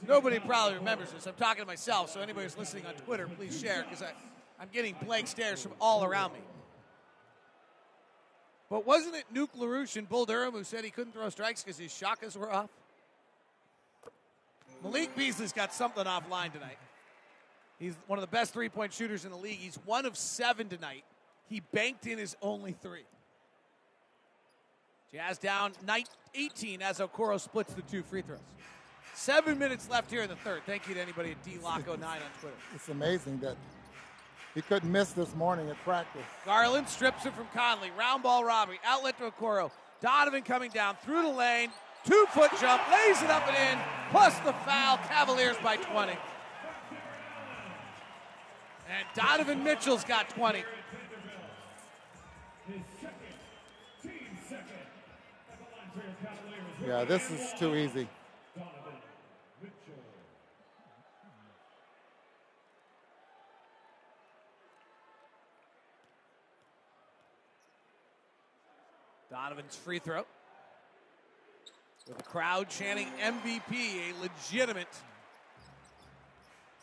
Nobody probably remembers this. I'm talking to myself, so anybody who's listening on Twitter, please share because I'm getting blank stares from all around me. But wasn't it Nuke LaLoosh and Bull Durham who said he couldn't throw strikes because his shakas were off? Malik Beasley's got something offline tonight. He's one of the best three point shooters in the league. He's one of seven tonight. He banked in his only three. Jazz down 18 as Okoro splits the two free throws. Seven minutes left here in the third. Thank you to anybody at DLocke09 on Twitter. It's amazing that he couldn't miss this morning at practice. Garland strips it from Conley. Round ball robbery. Outlet to Okoro. Donovan coming down through the lane. Two foot jump. Lays it up and in. Plus the foul. Cavaliers by 20. And Donovan Mitchell's got 20. Yeah, this is too easy. Donovan's free throw. With the crowd chanting MVP, a legitimate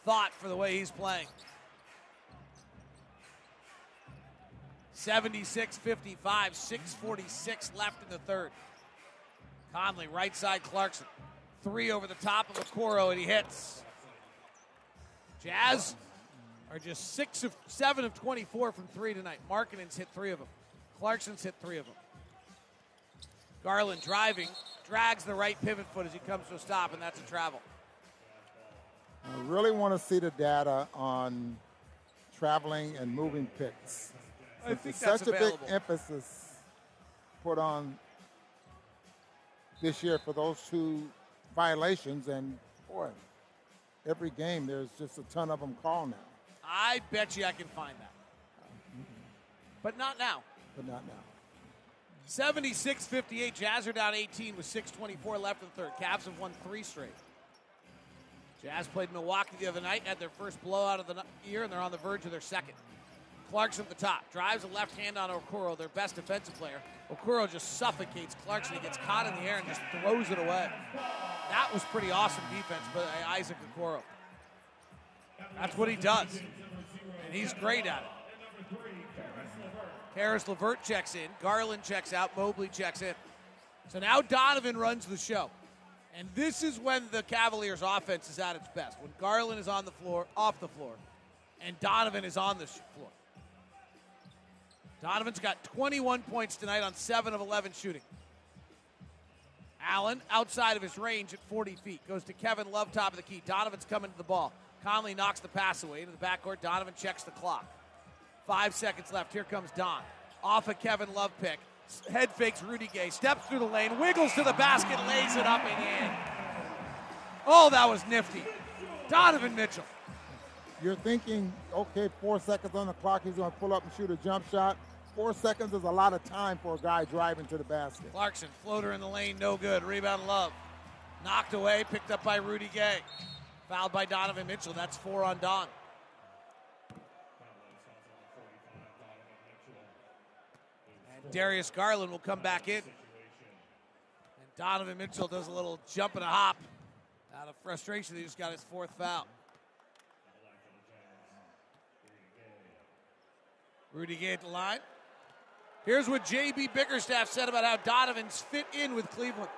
thought for the way he's playing. 76 55, 646 left in the third. Conley, right side Clarkson. Three over the top of Okoro, and he hits. Jazz are just six of seven of 24 from three tonight. Markkanen's hit three of them. Clarkson's hit three of them. Garland driving, drags the right pivot foot as he comes to a stop, and that's a travel. I really want to see the data on traveling and moving picks. I think such a big emphasis put on this year for those two violations, and boy, every game there's just a ton of them called now, I bet you I can find that. But not now. but not now. 76 58. Jazz are down 18 with 6.24 left in the third. Cavs have won three straight. Jazz played Milwaukee the other night, had their first blowout of the year, and they're on the verge of their second. Clarkson at the top. Drives a left hand on Okoro, their best defensive player. Okoro just suffocates Clarkson. He gets caught in the air and just throws it away. That was pretty awesome defense by Isaac Okoro. That's what he does. And he's great at it. Caris LeVert checks in. Garland checks out. Mobley checks in. So now Donovan runs the show. And this is when the Cavaliers offense is at its best. When Garland is on the floor, off the floor, and Donovan is on the floor. Donovan's got 21 points tonight on 7 of 11 shooting. Allen outside of his range at 40 feet. Goes to Kevin Love, top of the key. Donovan's coming to the ball. Conley knocks the pass away into the backcourt. Donovan checks the clock. Five seconds left. Here comes Don. Off a Kevin Love pick. head fakes Rudy Gay, steps through the lane, wiggles to the basket, lays it up and in. Oh, that was nifty. Donovan Mitchell. You're thinking, okay, four seconds on the clock, he's going to pull up and shoot a jump shot. Four seconds is a lot of time for a guy driving to the basket. Clarkson, floater in the lane, no good. Rebound Love. Knocked away, picked up by Rudy Gay. Fouled by Donovan Mitchell. That's four on Don. Darius Garland will come back in. And Donovan Mitchell does a little jump and a hop. Out of frustration, he just got his fourth foul. Rudy Gay at the line. Here's what J.B. Bickerstaff said about how Donovan's fit in with Cleveland.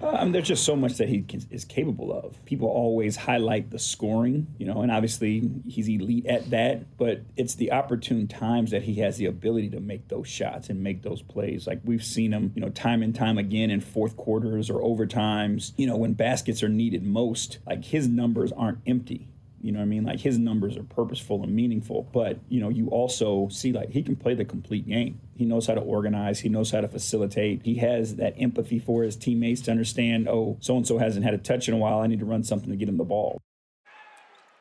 Um, there's just so much that he is capable of. People always highlight the scoring, you know, and obviously he's elite at that. But it's the opportune times that he has the ability to make those shots and make those plays. Like we've seen him, you know, time and time again in fourth quarters or overtimes. You know, when baskets are needed most, like his numbers aren't empty. You know what I mean? Like his numbers are purposeful and meaningful, but you know, you also see like he can play the complete game. He knows how to organize, he knows how to facilitate. He has that empathy for his teammates to understand, oh, so and so hasn't had a touch in a while. I need to run something to get him the ball.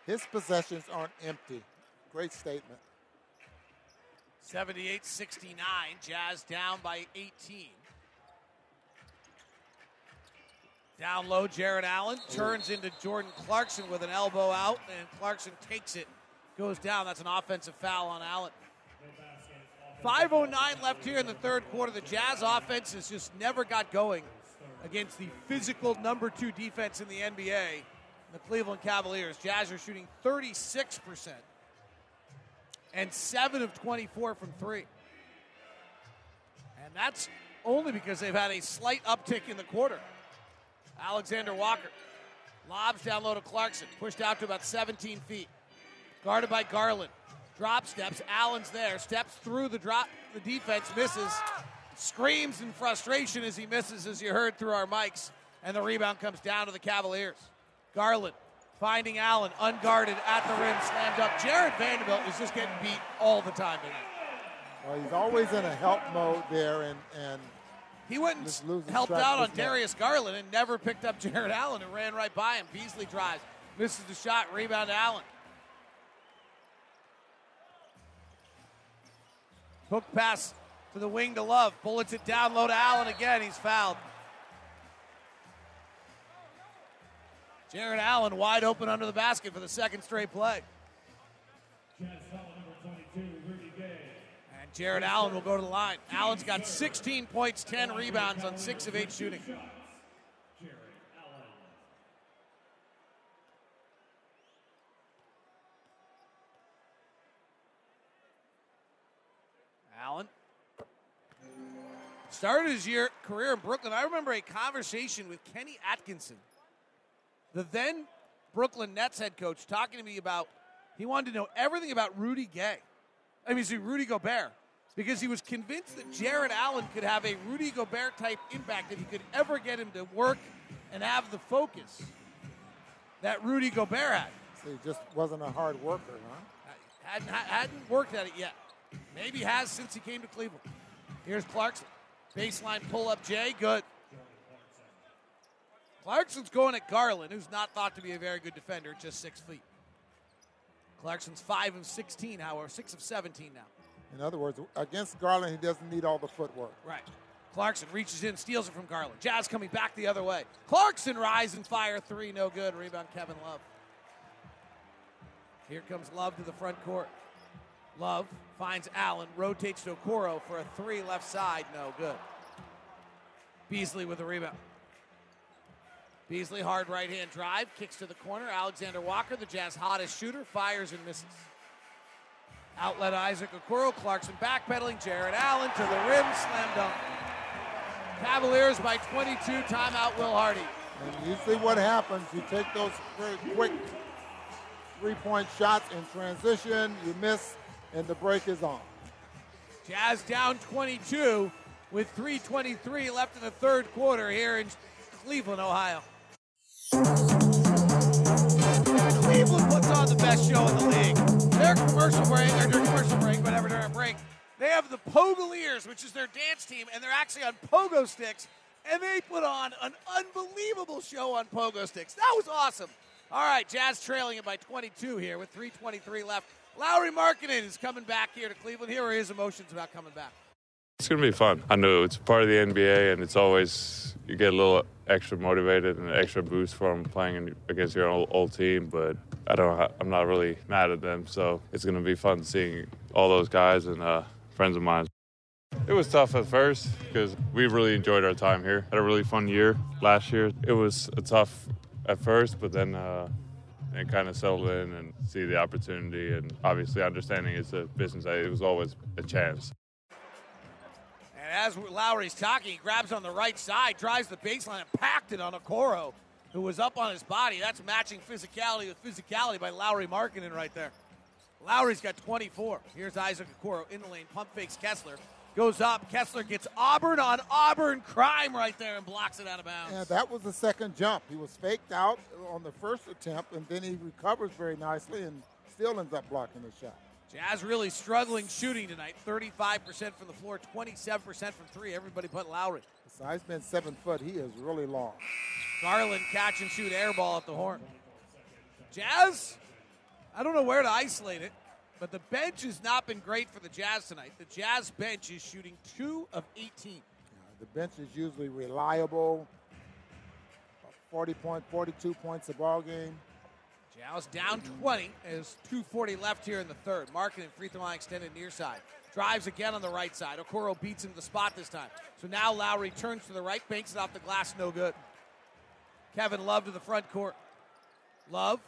His possessions aren't empty. Great statement. 78 69, Jazz down by 18. Down low, Jarrett Allen turns into Jordan Clarkson with an elbow out, and Clarkson takes it, goes down. That's an offensive foul on Allen. 5.09 left here in the third quarter. The Jazz offense has just never got going against the physical number two defense in the NBA, the Cleveland Cavaliers. Jazz are shooting 36% and 7 of 24 from three. And that's only because they've had a slight uptick in the quarter. Alexander Walker lobs down low to Clarkson, pushed out to about 17 feet. Guarded by Garland. Drop steps. Allen's there. Steps through the drop. The defense misses. Screams in frustration as he misses, as you heard through our mics. And the rebound comes down to the Cavaliers. Garland finding Allen unguarded at the rim, slammed up. Jarred Vanderbilt is just getting beat all the time. Well, he's always in a help mode there, and, and he went and helped out on Darius Garland and never picked up Jarrett Allen and ran right by him. Beasley drives, misses the shot, rebound to Allen. Hook pass to the wing to Love. Bullets it down low to Allen again. He's fouled. Jarrett Allen wide open under the basket for the second straight play. And Jarrett Allen will go to the line. Allen's got 16 points, 10 rebounds on 6 of 8 shooting. Allen started his year career in Brooklyn. I remember a conversation with Kenny Atkinson, the then Brooklyn Nets head coach, talking to me about he wanted to know everything about Rudy Gay. I mean, see, Rudy Gobert, because he was convinced that Jarrett Allen could have a Rudy Gobert type impact if he could ever get him to work and have the focus that Rudy Gobert had. So he just wasn't a hard worker, huh? Hadn't, hadn't worked at it yet. Maybe has since he came to Cleveland. Here's Clarkson. Baseline pull up Jay. Good. Clarkson's going at Garland, who's not thought to be a very good defender, just six feet. Clarkson's 5 of 16, however, 6 of 17 now. In other words, against Garland, he doesn't need all the footwork. Right. Clarkson reaches in, steals it from Garland. Jazz coming back the other way. Clarkson rise and fire three, no good. Rebound Kevin Love. Here comes Love to the front court. Love finds Allen, rotates to Okoro for a three left side, no good. Beasley with the rebound. Beasley, hard right hand drive, kicks to the corner. Alexander Walker, the Jazz hottest shooter, fires and misses. Outlet Isaac Okoro, Clarkson backpedaling, Jarrett Allen to the rim, slam dunk. Cavaliers by 22, timeout Will Hardy. And usually what happens, you take those very quick three-point shots in transition, you miss, and the break is on. Jazz down 22 with 3.23 left in the third quarter here in Cleveland, Ohio. Cleveland puts on the best show in the league. Their commercial break, or their commercial break, whatever, during break, They have the Pogoliers, which is their dance team, and they're actually on pogo sticks, and they put on an unbelievable show on pogo sticks. That was awesome. All right, Jazz trailing it by 22 here with 3:23 left. Lauri Markkanen is coming back here to Cleveland. Here are his emotions about coming back. It's going to be fun. I know it's part of the NBA, and it's always you get a little extra motivated and an extra boost from playing against your old, old team. But I don't. I'm not really mad at them, so it's going to be fun seeing all those guys and uh, friends of mine. It was tough at first because we really enjoyed our time here. Had a really fun year last year. It was tough at first, but then uh, it kind of settled in and see the opportunity and obviously understanding it's a business. It was always a chance. And as Lauri's talking, he grabs on the right side, drives the baseline, and packed it on Okoro, who was up on his body. That's matching physicality with physicality by Lauri Markkanen right there. Lauri's got 24. Here's Isaac Okoro in the lane, pump fakes Kessler. Goes up. Kessler gets Auburn on Auburn crime right there and blocks it out of bounds. Yeah, that was the second jump. He was faked out on the first attempt, and then he recovers very nicely and still ends up blocking the shot. Jazz really struggling shooting tonight. 35% from the floor, 27% from three. Everybody but Lauri. Besides being seven foot, he is really long. Garland catch and shoot air ball at the horn. Jazz, I don't know where to isolate it, but the bench has not been great for the Jazz tonight. The Jazz bench is shooting two of 18. Yeah, the bench is usually reliable. 40 point, 42 points a ball game. Jazz down 20 as 240 left here in the third. Markkanen free throw line extended near side. Drives again on the right side. Okoro beats him to the spot this time. So now Lauri turns to the right, banks it off the glass, no good. Kevin Love to the front court. Love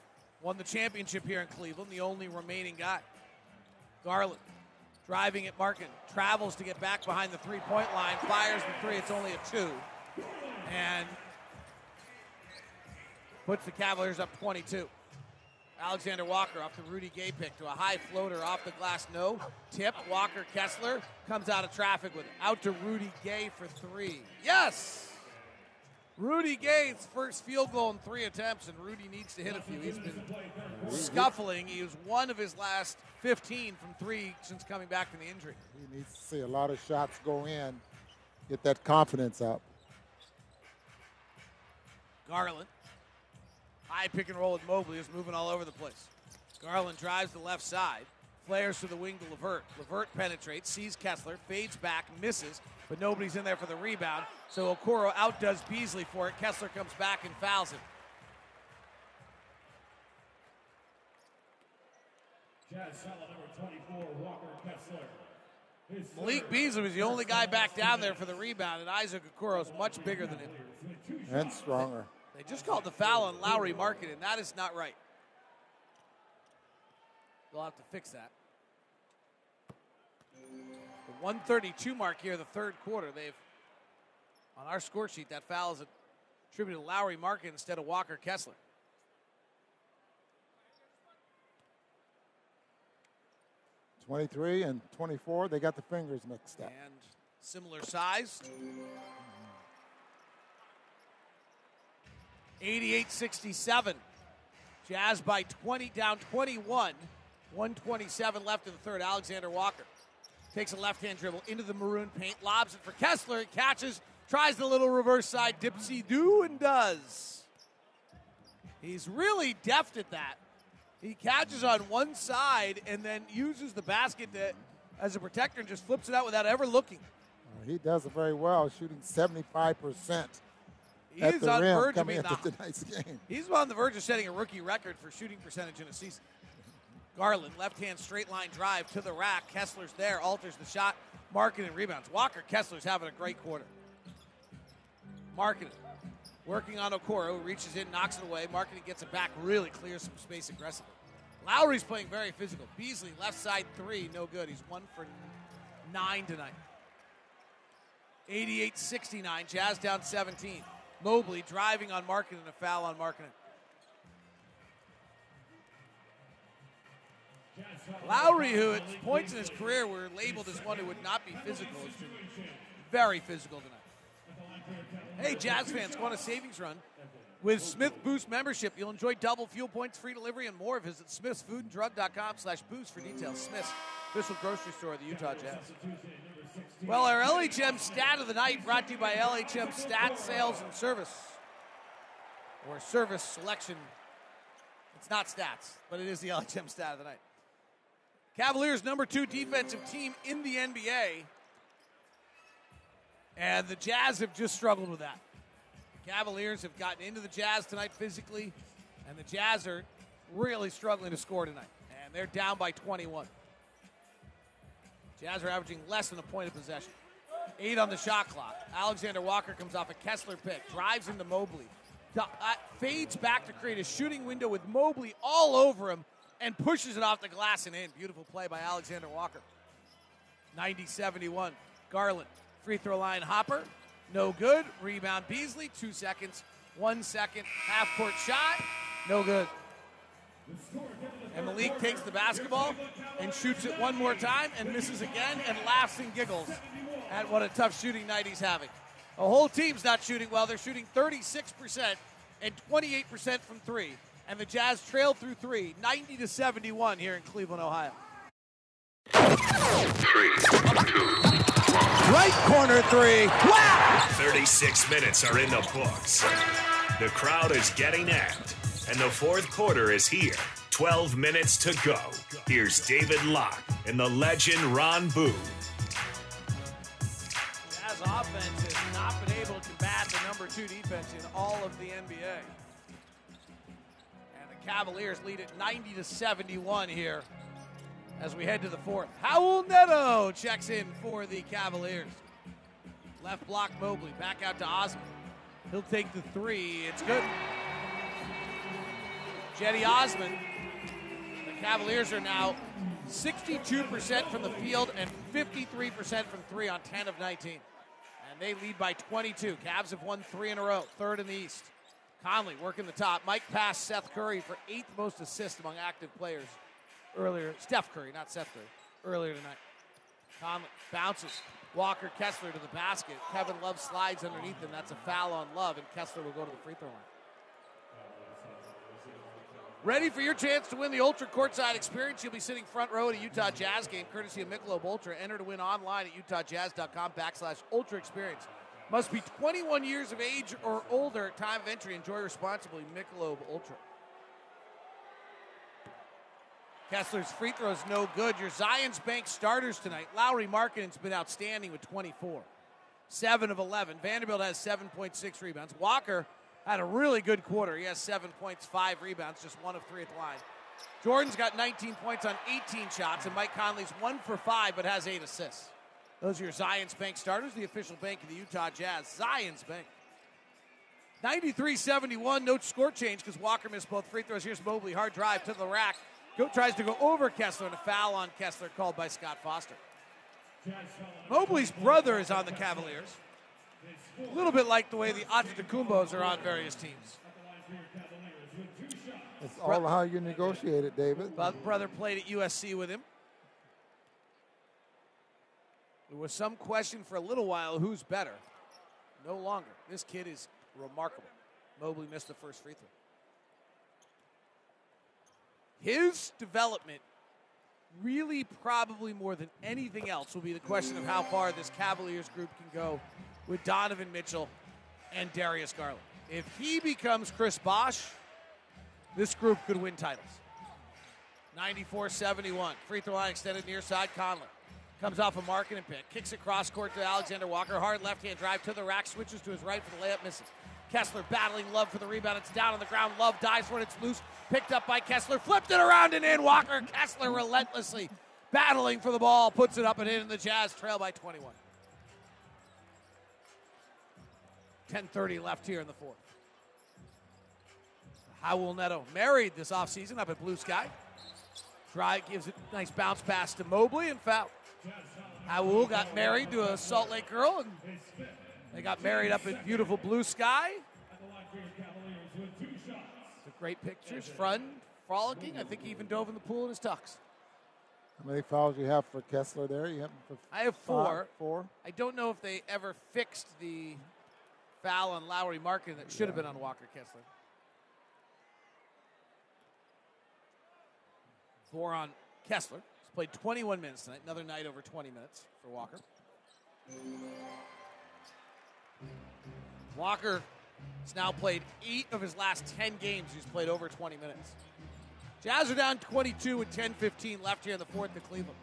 won the championship here in Cleveland, the only remaining guy. Garland driving at Markin, travels to get back behind the three point line, fires the three, it's only a two. And puts the Cavaliers up 22. Alexander Walker off the Rudy Gay pick to a high floater off the glass. No. Tip. Walker Kessler comes out of traffic with it. Out to Rudy Gay for three. Yes! Rudy Gay's, first field goal in three attempts, and Rudy needs to hit a few. He's been scuffling. He was one of his last 15 from three since coming back from the injury. He needs to see a lot of shots go in, get that confidence up. Garland High pick and roll with Mobley is moving all over the place. Garland drives the left side, flares to the wing to LeVert. LeVert penetrates, sees Kessler, fades back, misses, but nobody's in there for the rebound. So Okoro outdoes Beasley for it. Kessler comes back and fouls him. Jazz, number twenty-four, Walker Kessler. Malik Beasley was the only guy back down there for the rebound, and Isaac Okoro is much bigger than him. And stronger. They just called the foul on Lauri Markkanen, and that is not right. They'll have to fix that. The 132 mark here, the third quarter. They've on our score sheet that foul is attributed to Lauri Markkanen instead of Walker Kessler. Twenty-three and twenty-four. They got the fingers mixed up. And similar size. 88 67. Jazz by 20, down 21. 127 left in the third. Alexander Walker takes a left hand dribble into the maroon paint, lobs it for Kessler, catches, tries the little reverse side dipsy do and does. He's really deft at that. He catches on one side and then uses the basket to, as a protector and just flips it out without ever looking. He does it very well, shooting 75%. He is on rim verge of coming being into the, tonight's game. He's on the verge of setting a rookie record for shooting percentage in a season. Garland, left hand straight line drive to the rack. Kessler's there, alters the shot. Markkanen rebounds. Walker Kessler's having a great quarter. Markkanen working on Okoro, reaches in, knocks it away. Markkanen gets it back, really clears some space aggressively. Lauri's playing very physical. Beasley, left side three, no good. He's one for nine tonight. 88 69, Jazz down 17. Mobley driving on Markkanen, a foul on Markkanen. Lauri, who at points in his career were labeled as one who would not be physical, is very physical tonight. Hey, Jazz fans, go on a savings run. With Smith Boost membership, you'll enjoy double fuel points, free delivery, and more. Visit smithsfoodanddrug.com slash boost for details. Smith's official grocery store of the Utah Jazz. Well, our LHM stat of the night brought to you by LHM Stat Sales and Service, or Service Selection. It's not stats, but it is the LHM stat of the night. Cavaliers' number two defensive team in the NBA, and the Jazz have just struggled with that. The Cavaliers have gotten into the Jazz tonight physically, and the Jazz are really struggling to score tonight. And they're down by 21. Jazz are averaging less than a point of possession. Eight on the shot clock. Alexander Walker comes off a Kessler pick, drives into Mobley, uh, fades back to create a shooting window with Mobley all over him, and pushes it off the glass and in. Beautiful play by Alexander Walker. 90 71. Garland, free throw line hopper, no good. Rebound Beasley, two seconds, one second, half court shot, no good. And Malik takes the basketball and shoots it one more time and misses again and laughs and giggles at what a tough shooting night he's having. The whole team's not shooting well. They're shooting 36% and 28% from three. And the Jazz trail through three, 90 to 71 here in Cleveland, Ohio. Three, two, Right corner three. Wow! 36 minutes are in the books. The crowd is getting amped, and the fourth quarter is here. 12 minutes to go. Here's David Locke and the legend Ron Boone. Jazz offense has not been able to combat the number two defense in all of the NBA. Cavaliers lead at 90 to 71 here as we head to the fourth. Raul Neto checks in for the Cavaliers. Left block Mobley, back out to Osman. He'll take the three. It's good. Cedi Osman. The Cavaliers are now 62% from the field and 53% from three on 10 of 19. And they lead by 22. Cavs have won three in a row, third in the East. Conley working the top. Mike passed Seth Curry for eighth most assists among active players earlier. Steph Curry, not Seth Curry, earlier tonight. Conley bounces. Walker Kessler to the basket. Kevin Love slides underneath him. That's a foul on Love, and Kessler will go to the free throw line. Ready for your chance to win the Ultra Courtside Experience? You'll be sitting front row at a Utah Jazz game, courtesy of Michelob Ultra. Enter to win online at utahjazz.com backslash Ultra Experience. Must be 21 years of age or older time of entry. Enjoy responsibly. Michelob Ultra. Kessler's free throw is no good. Your Zions Bank starters tonight. Lauri Markkanen's been outstanding with 24. 7 of 11. Vanderbilt has 7.6 rebounds. Walker had a really good quarter. He has 7 points, 5 rebounds, just 1 of 3 at the line. Jordan's got 19 points on 18 shots, and Mike Conley's 1 for 5 but has 8 assists. Those are your Zions Bank starters, the official bank of the Utah Jazz. Zions Bank. 93 71, no score change because Walker missed both free throws. Here's Mobley, hard drive to the rack. Go, tries to go over Kessler and a foul on Kessler called by Scott Foster. Mobley's brother is on the Cavaliers. A little bit like the way the Antetokounmpos are on various teams. It's all how you negotiate it, David. Brother played at USC with him. There was some question for a little while who's better. No longer. This kid is remarkable. Mobley missed the first free throw his development really probably more than anything else will be the question of how far this Cavaliers group can go with Donovan Mitchell and Darius Garland. If he becomes Chris Bosh, this group could win titles. 94 71. Free throw line extended near side. Conley comes off a Markkanen pick. Kicks it cross court to Alexander Walker. Hard left hand drive to the rack. Switches to his right for the layup. Misses. Kessler battling Love for the rebound. It's down on the ground. Love dives when it's loose. Picked up by Kessler. Flipped it around and in. Walker Kessler relentlessly battling for the ball. Puts it up and in. And the Jazz trail by 21. 10.30 left here in the fourth. Raul Neto married this offseason up at Blue Sky. Try gives a nice bounce pass to Mobley and foul. Raul got married to a Salt Lake girl and they got married up in beautiful blue sky. great pictures. Fun, frolicking. I think he even dove in the pool in his tux. How many fouls do you have for Kessler there? You have I have four. Five, four. I don't know if they ever fixed the foul on Lauri Markkanen that should have been on Walker Kessler. Four on Kessler. He's played 21 minutes tonight. Another night over 20 minutes for Walker. Walker has now played eight of his last 10 games. He's played over 20 minutes. Jazz are down 22 with 10 15 left here in the fourth to Cleveland.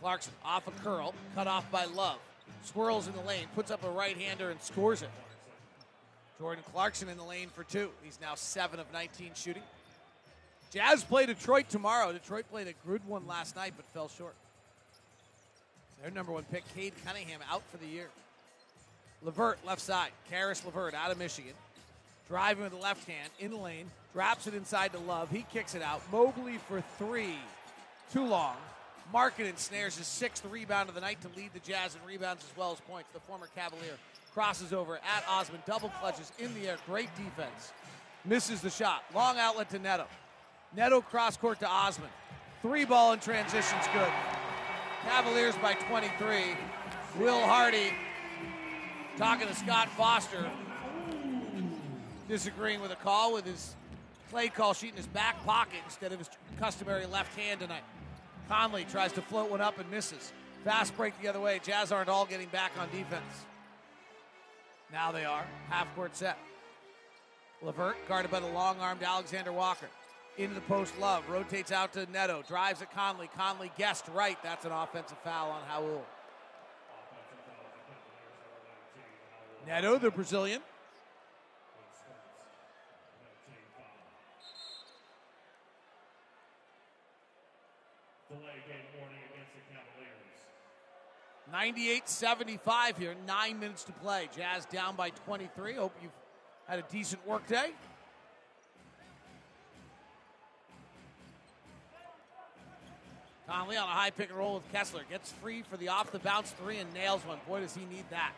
Clarkson off a curl, cut off by Love. Swirls in the lane, puts up a right hander and scores it. Jordan Clarkson in the lane for two. He's now 7 of 19 shooting. Jazz play Detroit tomorrow. Detroit played a good one last night but fell short. Their number one pick, Cade Cunningham, out for the year. LeVert, left side. Caris LeVert out of Michigan. Driving with the left hand in the lane. Drops it inside to Love. He kicks it out. Mobley for three. Too long. Markkanen snares his sixth rebound of the night to lead the Jazz in rebounds as well as points. The former Cavalier crosses over at Osman. Double clutches in the air. Great defense. Misses the shot. Long outlet to Neto. Neto cross court to Osman. Three ball in transition's good. Cavaliers by 23. Will Hardy talking to Scott Foster, disagreeing with a call with his play call sheet in his back pocket instead of his customary left hand tonight. Conley tries to float one up and misses. Fast break the other way. Jazz aren't all getting back on defense. Now they are. Half court set. LeVert guarded by the long armed Alexander Walker. Into the post, Love rotates out to Neto, drives at Conley. Conley guessed right. That's an offensive foul on Raul. Neto, the Brazilian. Cavaliers. 98-75 here, nine minutes to play. Jazz down by 23. Hope you've had a decent work day. Conley on a high pick and roll with Kessler. Gets free for the off the bounce three and nails one. Boy, does he need that.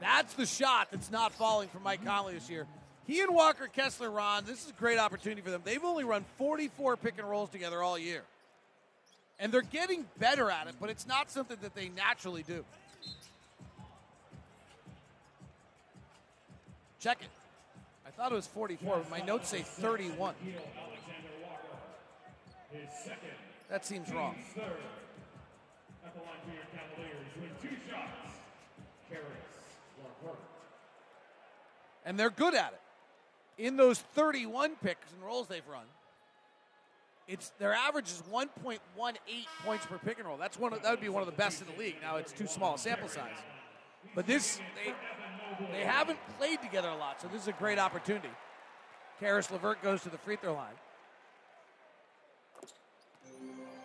That's the shot that's not falling for Mike Conley this year. He and Walker Kessler, Ron, this is a great opportunity for them. They've only run 44 pick and rolls together all year. And they're getting better at it, but it's not something that they naturally do. Check it. I thought it was 44, but my notes say 31. His second. That seems wrong. Third. At the line for your Cavaliers with two shots. Caris LeVert. And they're good at it. In those 31 picks and rolls they've run, it's their average is 1.18 points per pick and roll. That's one of, that would be one of the best in the league. Now it's too small a sample size. But this they they haven't played together a lot, so this is a great opportunity. Caris LeVert goes to the free throw line.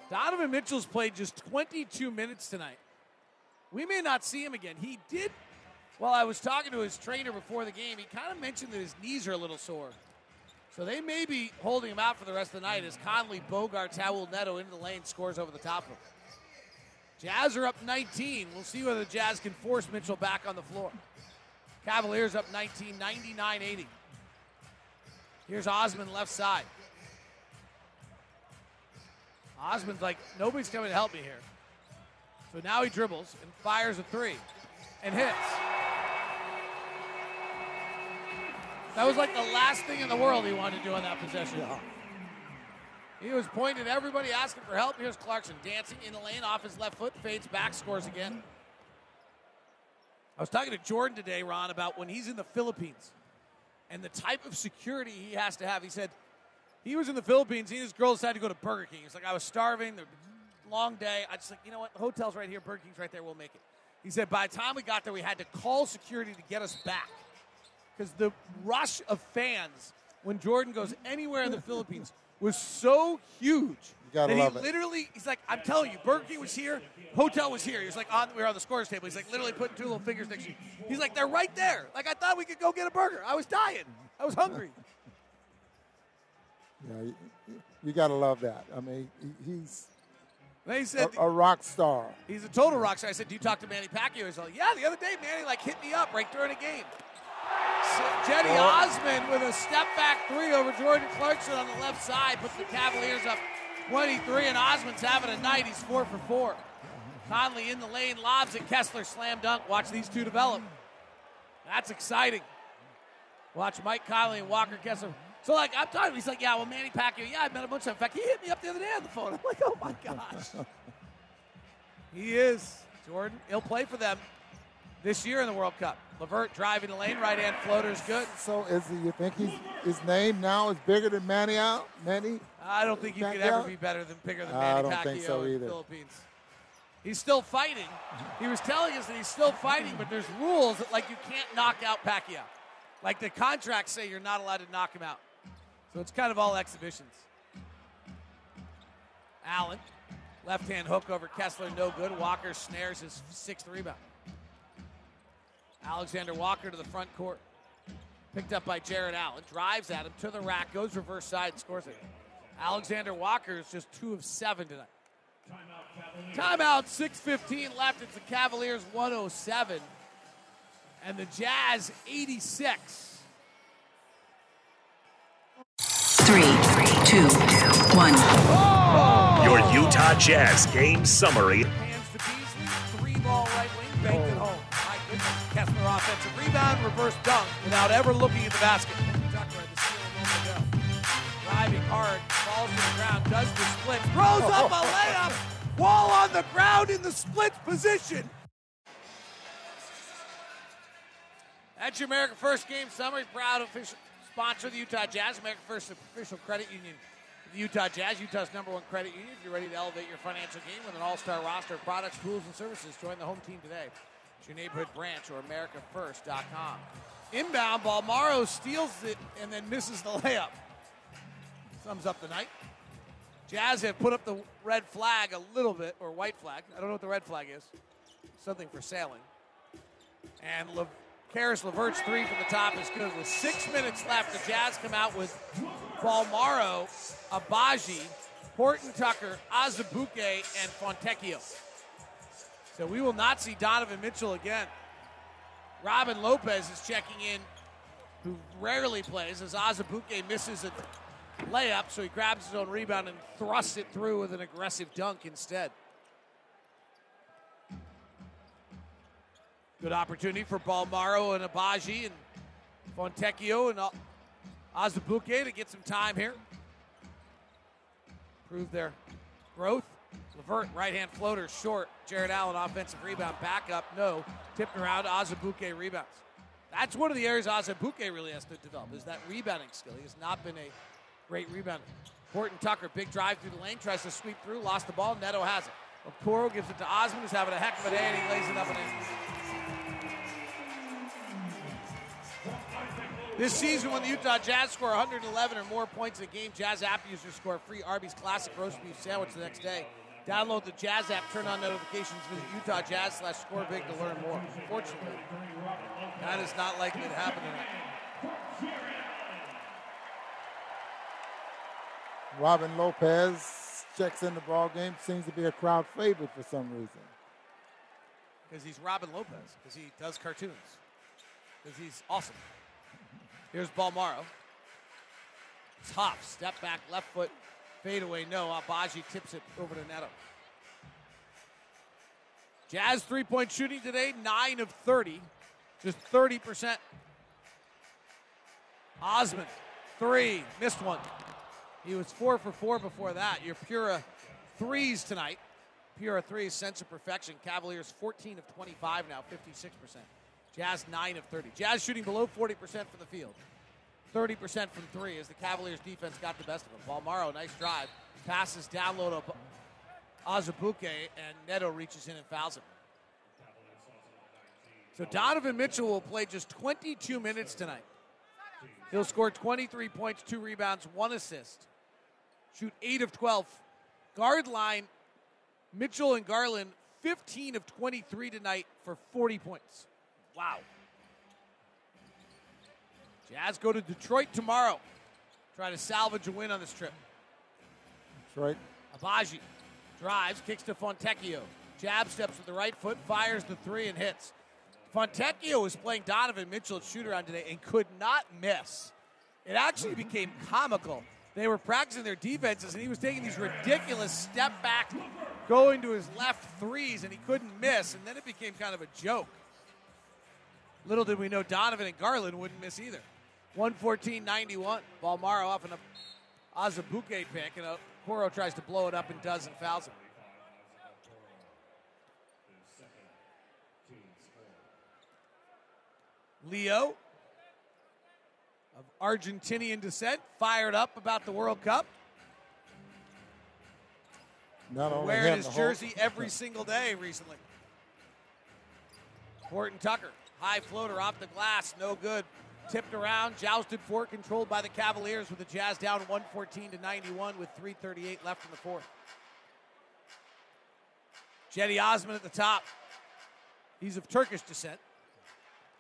Donovan Mitchell's played just 22 minutes tonight. We may not see him again. He did, while I was talking to his trainer before the game, he kind of mentioned that his knees are a little sore. So they may be holding him out for the rest of the night as Conley Bogarts Raul Neto into the lane scores over the top of him. Jazz are up 19. We'll see whether the Jazz can force Mitchell back on the floor. Cavaliers up 19, 99 80. Here's Osman left side. Osman's like, nobody's coming to help me here. So now he dribbles and fires a three and hits. That was like the last thing in the world he wanted to do on that possession. He was pointing at everybody, asking for help. Here's Clarkson dancing in the lane off his left foot, fades back, scores again. I was talking to Jordan today, Ron, about when he's in the Philippines and the type of security he has to have. He said he was in the Philippines. He and his girl decided to go to Burger King. He's like, I was starving. The long day. I just like, you know what? The hotel's right here. Burger King's right there. We'll make it. He said by the time we got there, we had to call security to get us back because the rush of fans when Jordan goes anywhere in the Philippines was so huge. that love he it. literally, he's like, I'm telling you, Burger King was here, hotel was here. He was like, on, we were on the scores table. He's like, literally putting two little fingers next to you. He's like, they're right there. Like I thought we could go get a burger. I was dying. I was hungry. Yeah, you, you got to love that. I mean, he's They said a, a rock star. He's a total rock star. I said, "Do you talk to Manny Pacquiao?" He's like, "Yeah, the other day, Manny like hit me up right during a game." So Cedi Osman with a step back three over Jordan Clarkson on the left side puts the Cavaliers up 23, and Osman's having a night. He's four for four. Conley in the lane, lobs it. Kessler slam dunk. Watch these two develop. That's exciting. Watch Mike Conley and Walker Kessler. So, like, I'm talking, he's like, yeah, well, Manny Pacquiao, yeah, I met a bunch of times. In fact, he hit me up the other day on the phone. I'm like, oh my gosh. he is. Jordan, he'll play for them this year in the World Cup. LeVert driving the lane, right hand floater is good. So, is he, you think he's, his name now is bigger than Manny out? Manny? I don't think you could ever be better than bigger than Manny I don't Pacquiao think so in either. the Philippines. He's still fighting. He was telling us that he's still fighting, but there's rules that like you can't knock out Pacquiao. Like the contracts say you're not allowed to knock him out. So it's kind of all exhibitions. Allen, left hand hook over Kessler, no good. Walker snares his sixth rebound. Alexander Walker to the front court. Picked up by Jarrett Allen. Drives at him to the rack, goes reverse side, and scores it. Alexander Walker is just two of seven tonight. Timeout, 6.15 left. It's the Cavaliers 107 and the Jazz 86. Two, one. Your Utah Jazz game summary. Hands to Beasley, three ball right wing, banked it home. My goodness. Kessler offensive rebound, reverse dunk without ever looking at the basket. Tucker at the steal a moment ago. Driving hard, falls to the ground, does the split, throws up a layup. Wall on the ground in the split position. That's your America First Game Summary. Proud official sponsor the Utah Jazz. America First official credit union the Utah Jazz, Utah's number one credit union. If you're ready to elevate your financial game with an all-star roster of products, tools, and services, join the home team today. It's your neighborhood branch or AmericaFirst.com. Inbound ball, Morrow steals it and then misses the layup. Sums up the night. Jazz have put up the red flag a little bit, or white flag. I don't know what the red flag is. Something for sailing. And Le- Caris LeVert's three from the top is good. With six minutes left, the Jazz come out with Bolmaro, Agbaji, Horton Tucker, Azubuike, and Fontecchio. So we will not see Donovan Mitchell again. Robin Lopez is checking in, who rarely plays, as Azubuike misses a layup, so he grabs his own rebound and thrusts it through with an aggressive dunk instead. Good opportunity for Bolmaro and Agbaji and Fontecchio and Azubuike to get some time here. Prove their growth. LeVert, right hand floater, short. Jarrett Allen, offensive rebound, back up, no. Tipped around, Azubuike rebounds. That's one of the areas Azubuike really has to develop, is that rebounding skill. He has not been a great rebounder. Horton Tucker, big drive through the lane, tries to sweep through, lost the ball. Neto has it. Okoro gives it to Osman, who's having a heck of a day, and he lays it up and in. This season, when the Utah Jazz score 111 or more points in a game, Jazz app users score a free Arby's Classic Roast Beef Sandwich the next day. Download the Jazz app, turn on notifications, visit Utah Jazz slash score big to learn more. Unfortunately, that is not likely to happen tonight. Robin Lopez checks in the ball game. Seems to be a crowd favorite for some reason. Because he's Robin Lopez, because he does cartoons, because he's awesome. Here's Bolmaro. Top Step back, left foot, fade away. No. Agbaji tips it over to Neto. Jazz three point shooting today, 9 of 30. Just 30%. Osman, three. Missed one. He was four for four before that. Your Pura threes tonight. Pura threes, sense of perfection. Cavaliers 14 of 25 now, 56%. Jazz 9 of 30. Jazz shooting below 40% from the field. 30% from three as the Cavaliers defense got the best of them. Bolmaro, nice drive. Passes down low to Azubuike, and Neto reaches in and fouls him. So Donovan Mitchell will play just 22 minutes tonight. He'll score 23 points, two rebounds, one assist. Shoot 8 of 12. Guard line, Mitchell and Garland, 15 of 23 tonight for 40 points. Wow. Jazz go to Detroit tomorrow. Try to salvage a win on this trip. Detroit. Agbaji drives, kicks to Fontecchio. Jab steps with the right foot, fires the three, and hits. Fontecchio was playing Donovan Mitchell at shoot around today and could not miss. It actually became comical. They were practicing their defenses, and he was taking these ridiculous step back going to his left threes, and he couldn't miss, and then it became kind of a joke. Little did we know Donovan and Garland wouldn't miss either. 114-91. Bolmaro off an Azubuike pick, and a Coro tries to blow it up and does and fouls him. Leo of Argentinian descent, fired up about the World Cup. Not only Wearing his the whole- jersey every single day recently. Horton Tucker, high floater off the glass, no good. Tipped around, jousted for, controlled by the Cavaliers with the Jazz down 114 to 91 with 3:38 left in the fourth. Cedi Osman at the top. He's of Turkish descent.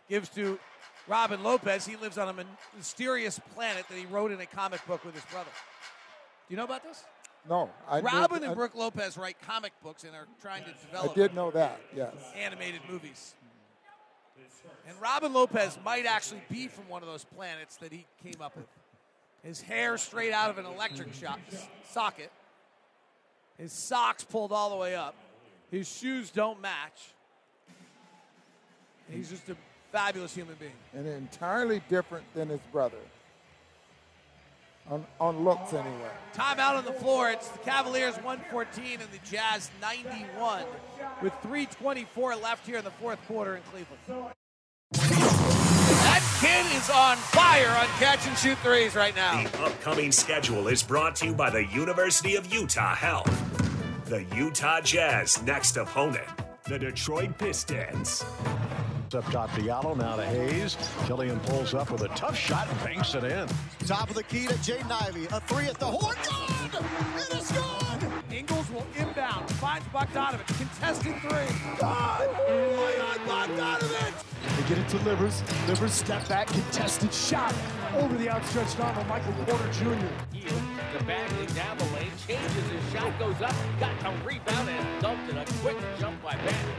Gives to Robin Lopez. He lives on a mysterious planet that he wrote in a comic book with his brother. Do you know about this? No, I did- Robin and I- Brooke Lopez write comic books and are trying to develop. I did know that. Yes. animated movies. And Robin Lopez might actually be from one of those planets that he came up with. His hair straight out of an electric shock, socket. His socks pulled all the way up. His shoes don't match. He's just a fabulous human being. and entirely different than his brother. On, on looks, anyway. Timeout on the floor. It's the Cavaliers 114 and the Jazz 91 with 3.24 left here in the fourth quarter in Cleveland. That kid is on fire on catch and shoot threes right now. The upcoming schedule is brought to you by the University of Utah Health. The Utah Jazz next opponent, the Detroit Pistons. Up top, Diallo now to Hayes. Killian pulls up with a tough shot and banks it in. Top of the key to Jaden Ivey. A three at the horn. Good! It is good! Ingles will inbound. Finds Bogdanovich. Contested three. God! Oh my God, Bogdanovich! They get it to Livers. Livers step back, contested shot over the outstretched arm of Michael Porter Jr. The Bagley down the lane, changes his shot, goes up, got a rebound and dumped it. A quick jump by Bagley.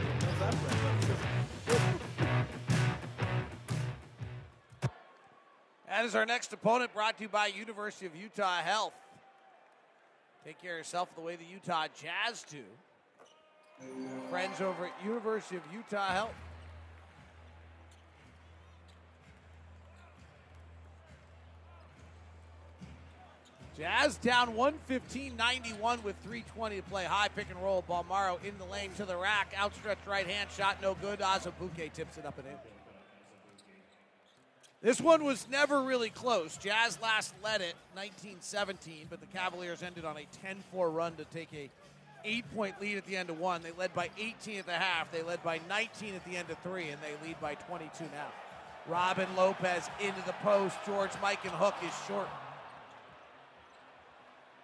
That is our next opponent brought to you by University of Utah Health. Take care of yourself the way the Utah Jazz do. Friends over at University of Utah Health. Jazz down 115-91 with 320 to play. High pick and roll. Bolmaro in the lane to the rack. Outstretched right hand shot, no good. Azubuike tips it up and in. This one was never really close. Jazz last led it 1917, but the Cavaliers ended on a 10-4 run to take a eight-point lead at the end of one. They led by 18 at the half. They led by 19 at the end of three, and they lead by 22 now. Robin Lopez into the post. George Mikan Hook is short.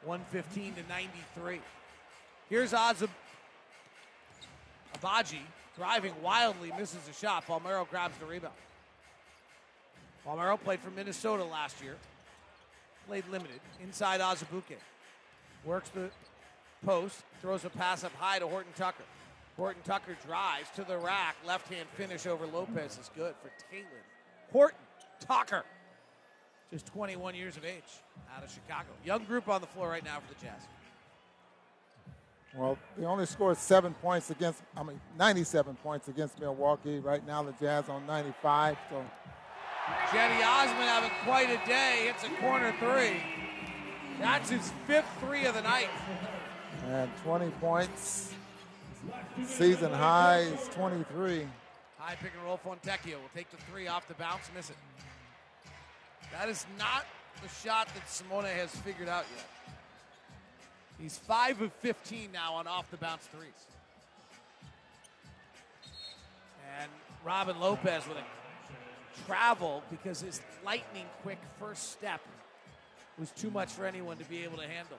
115 to 93. Here's Azab Agbaji driving wildly, misses a shot. Bolmaro grabs the rebound. Bolmaro played for Minnesota last year. Played limited. Inside Azubuike. Works the post. Throws a pass up high to Horton Tucker. Horton Tucker drives to the rack. Left hand finish over Lopez is good for Talen. Horton Tucker. Just 21 years of age out of Chicago. Young group on the floor right now for the Jazz. Well, they only scored seven points against, I mean, 97 points against Milwaukee. Right now, the Jazz on 95. So Cedi Osman having quite a day. Hits a corner three. That's his fifth three of the night. and 20 points. Season high is 23. High pick and roll. Fontecchio will take the three off the bounce, miss it. That is not the shot that Simone has figured out yet. He's 5 of 15 now on off the bounce threes. And Robin Lopez with a travel because his lightning quick first step was too much for anyone to be able to handle.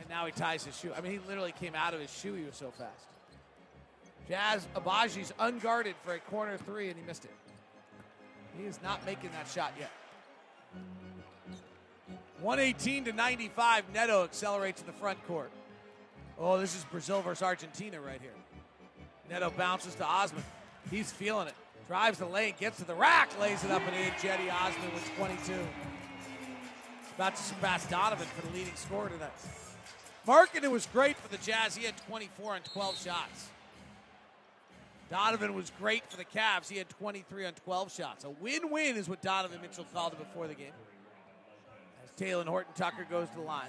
And now he ties his shoe. I mean, he literally came out of his shoe. He was so fast. Jazz Agbaji's unguarded for a corner three, and he missed it. He is not making that shot yet. 118 to 95. Neto accelerates in the front court. Oh, this is Brazil versus Argentina right here. Neto bounces to Osman. He's feeling it. Drives the lane, gets to the rack, lays it up and in. Cedi Osman with 22. About to surpass Donovan for the leading scorer tonight. Markkanen was great for the Jazz. He had 24 on 12 shots. Donovan was great for the Cavs. He had 23 on 12 shots. A win-win is what Donovan Mitchell called it before the game. As Talen Horton Tucker goes to the line.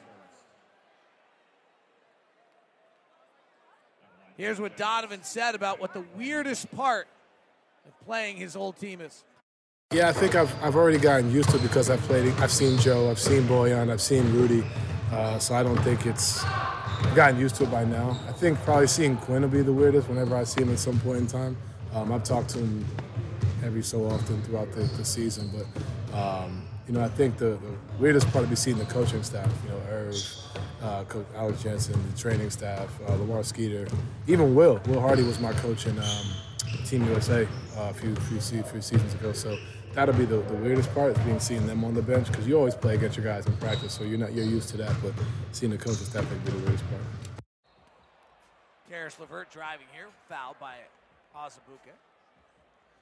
Here's what Donovan said about what the weirdest part of playing his old team is. Yeah, I think I've, I've already gotten used to it because I've played. I've seen Joe, I've seen Bojan, I've seen Rudy, uh, so I don't think it's. I've gotten used to it by now. I think probably seeing Quinn will be the weirdest whenever I see him at some point in time. Um, I've talked to him every so often throughout the, the season, but um, you know, I think the, the, weirdest part would be seeing the coaching staff. You know, Irv, uh, Coach Alex Jensen, the training staff, uh, Lamar Skeeter, even Will. Will Hardy was my coach in um, Team USA uh, a few few, few seasons ago. So that'll be the, the weirdest part is being seeing them on the bench because you always play against your guys in practice, so you're not you're used to that. But seeing the staff would be the weirdest part. Caris LeVert driving here, fouled by Azubuike.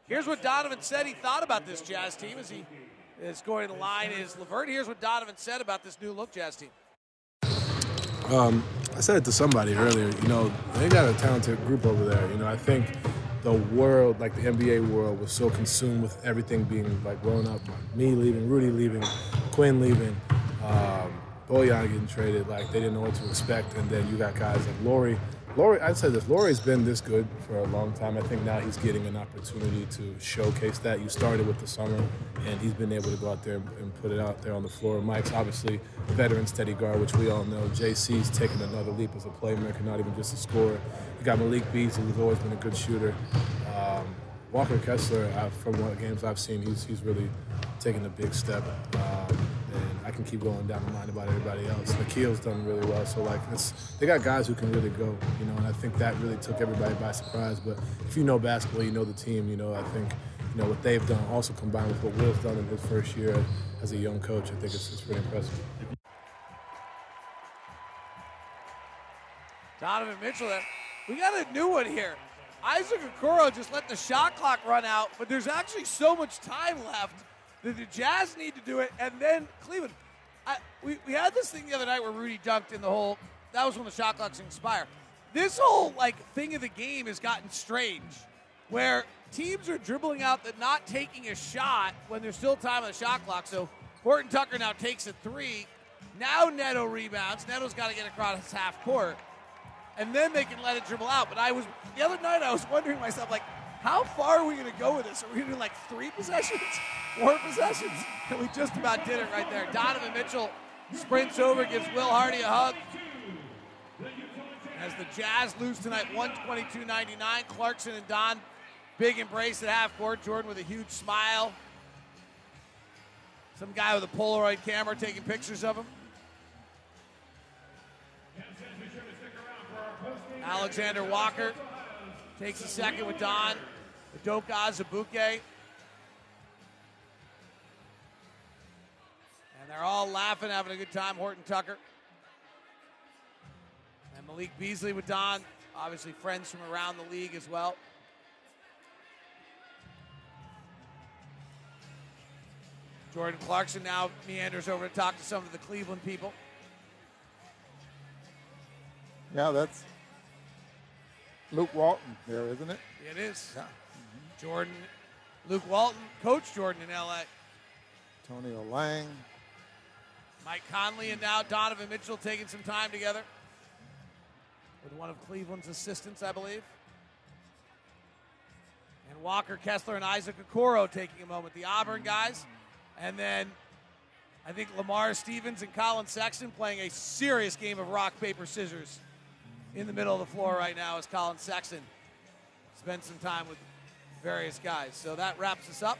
Here's what Donovan said he thought about this Jazz team as he is going to the line. Is LeVert? Here's what Donovan said about this new look Jazz team. Um, I said it to somebody earlier. You know, they got a talented group over there. You know, I think the world, like the NBA world, was so consumed with everything being like blown up. Me leaving, Rudy leaving, Quinn leaving, um, getting traded. Like they didn't know what to expect. And then you got guys like Lauri. Lauri, I'd say this. Lauri's been this good for a long time. I think now he's getting an opportunity to showcase that. You started with the summer, and he's been able to go out there and, put it out there on the floor. Mike's obviously a veteran steady guard, which we all know. JC's taken another leap as a playmaker, not even just a scorer. You got Malik Beasley, who's always been a good shooter. Um, Walker Kessler, uh, from what games I've seen, he's he's really taken a big step. Um, I can keep going down the line about everybody else. Nickeil's done really well. So like, it's, they got guys who can really go, you know. And I think that really took everybody by surprise. But if you know basketball, you know the team. You know, I think you know what they've done, also combined with what Will's done in his first year as a young coach. I think it's, it's pretty impressive. Donovan Mitchell, we got a new one here. Isaac Okoro just let the shot clock run out, but there's actually so much time left that the Jazz need to do it, and then Cleveland. I, we, we had this thing the other night where Rudy dunked in the hole. That was when the shot clocks expire. This whole like thing of the game has gotten strange, where teams are dribbling out that not taking a shot when there's still time on the shot clock. So Horton Tucker now takes a three. Now Neto rebounds. Neto's got to get across half court and then they can let it dribble out. But I was the other night I was wondering myself like, how far are we going to go with this? Are we going to do like three possessions, four possessions? And we just about did it right there. Donovan Mitchell sprints over, gives Will Hardy a hug. As the Jazz lose tonight, 122-99. Clarkson and Don, big embrace at half court. Jordan with a huge smile. Some guy with a Polaroid camera taking pictures of him. Alexander Walker takes a second with Don. Udoka Azubuike. And they're all laughing, having a good time. Horton Tucker. And Malik Beasley with Don. Obviously, friends from around the league as well. Jordan Clarkson now meanders over to talk to some of the Cleveland people. Yeah, that's Luke Walton there, isn't it? It is. Yeah. Jordan, Luke Walton, Coach Jordan in LA. Tony Lang. Mike Conley and now Donovan Mitchell taking some time together with one of Cleveland's assistants, I believe. And Walker Kessler and Isaac Okoro taking a moment. The Auburn guys. And then I think Lamar Stevens and Collin Sexton playing a serious game of rock, paper, scissors in the middle of the floor right now as Collin Sexton spends some time with various guys. So that wraps us up.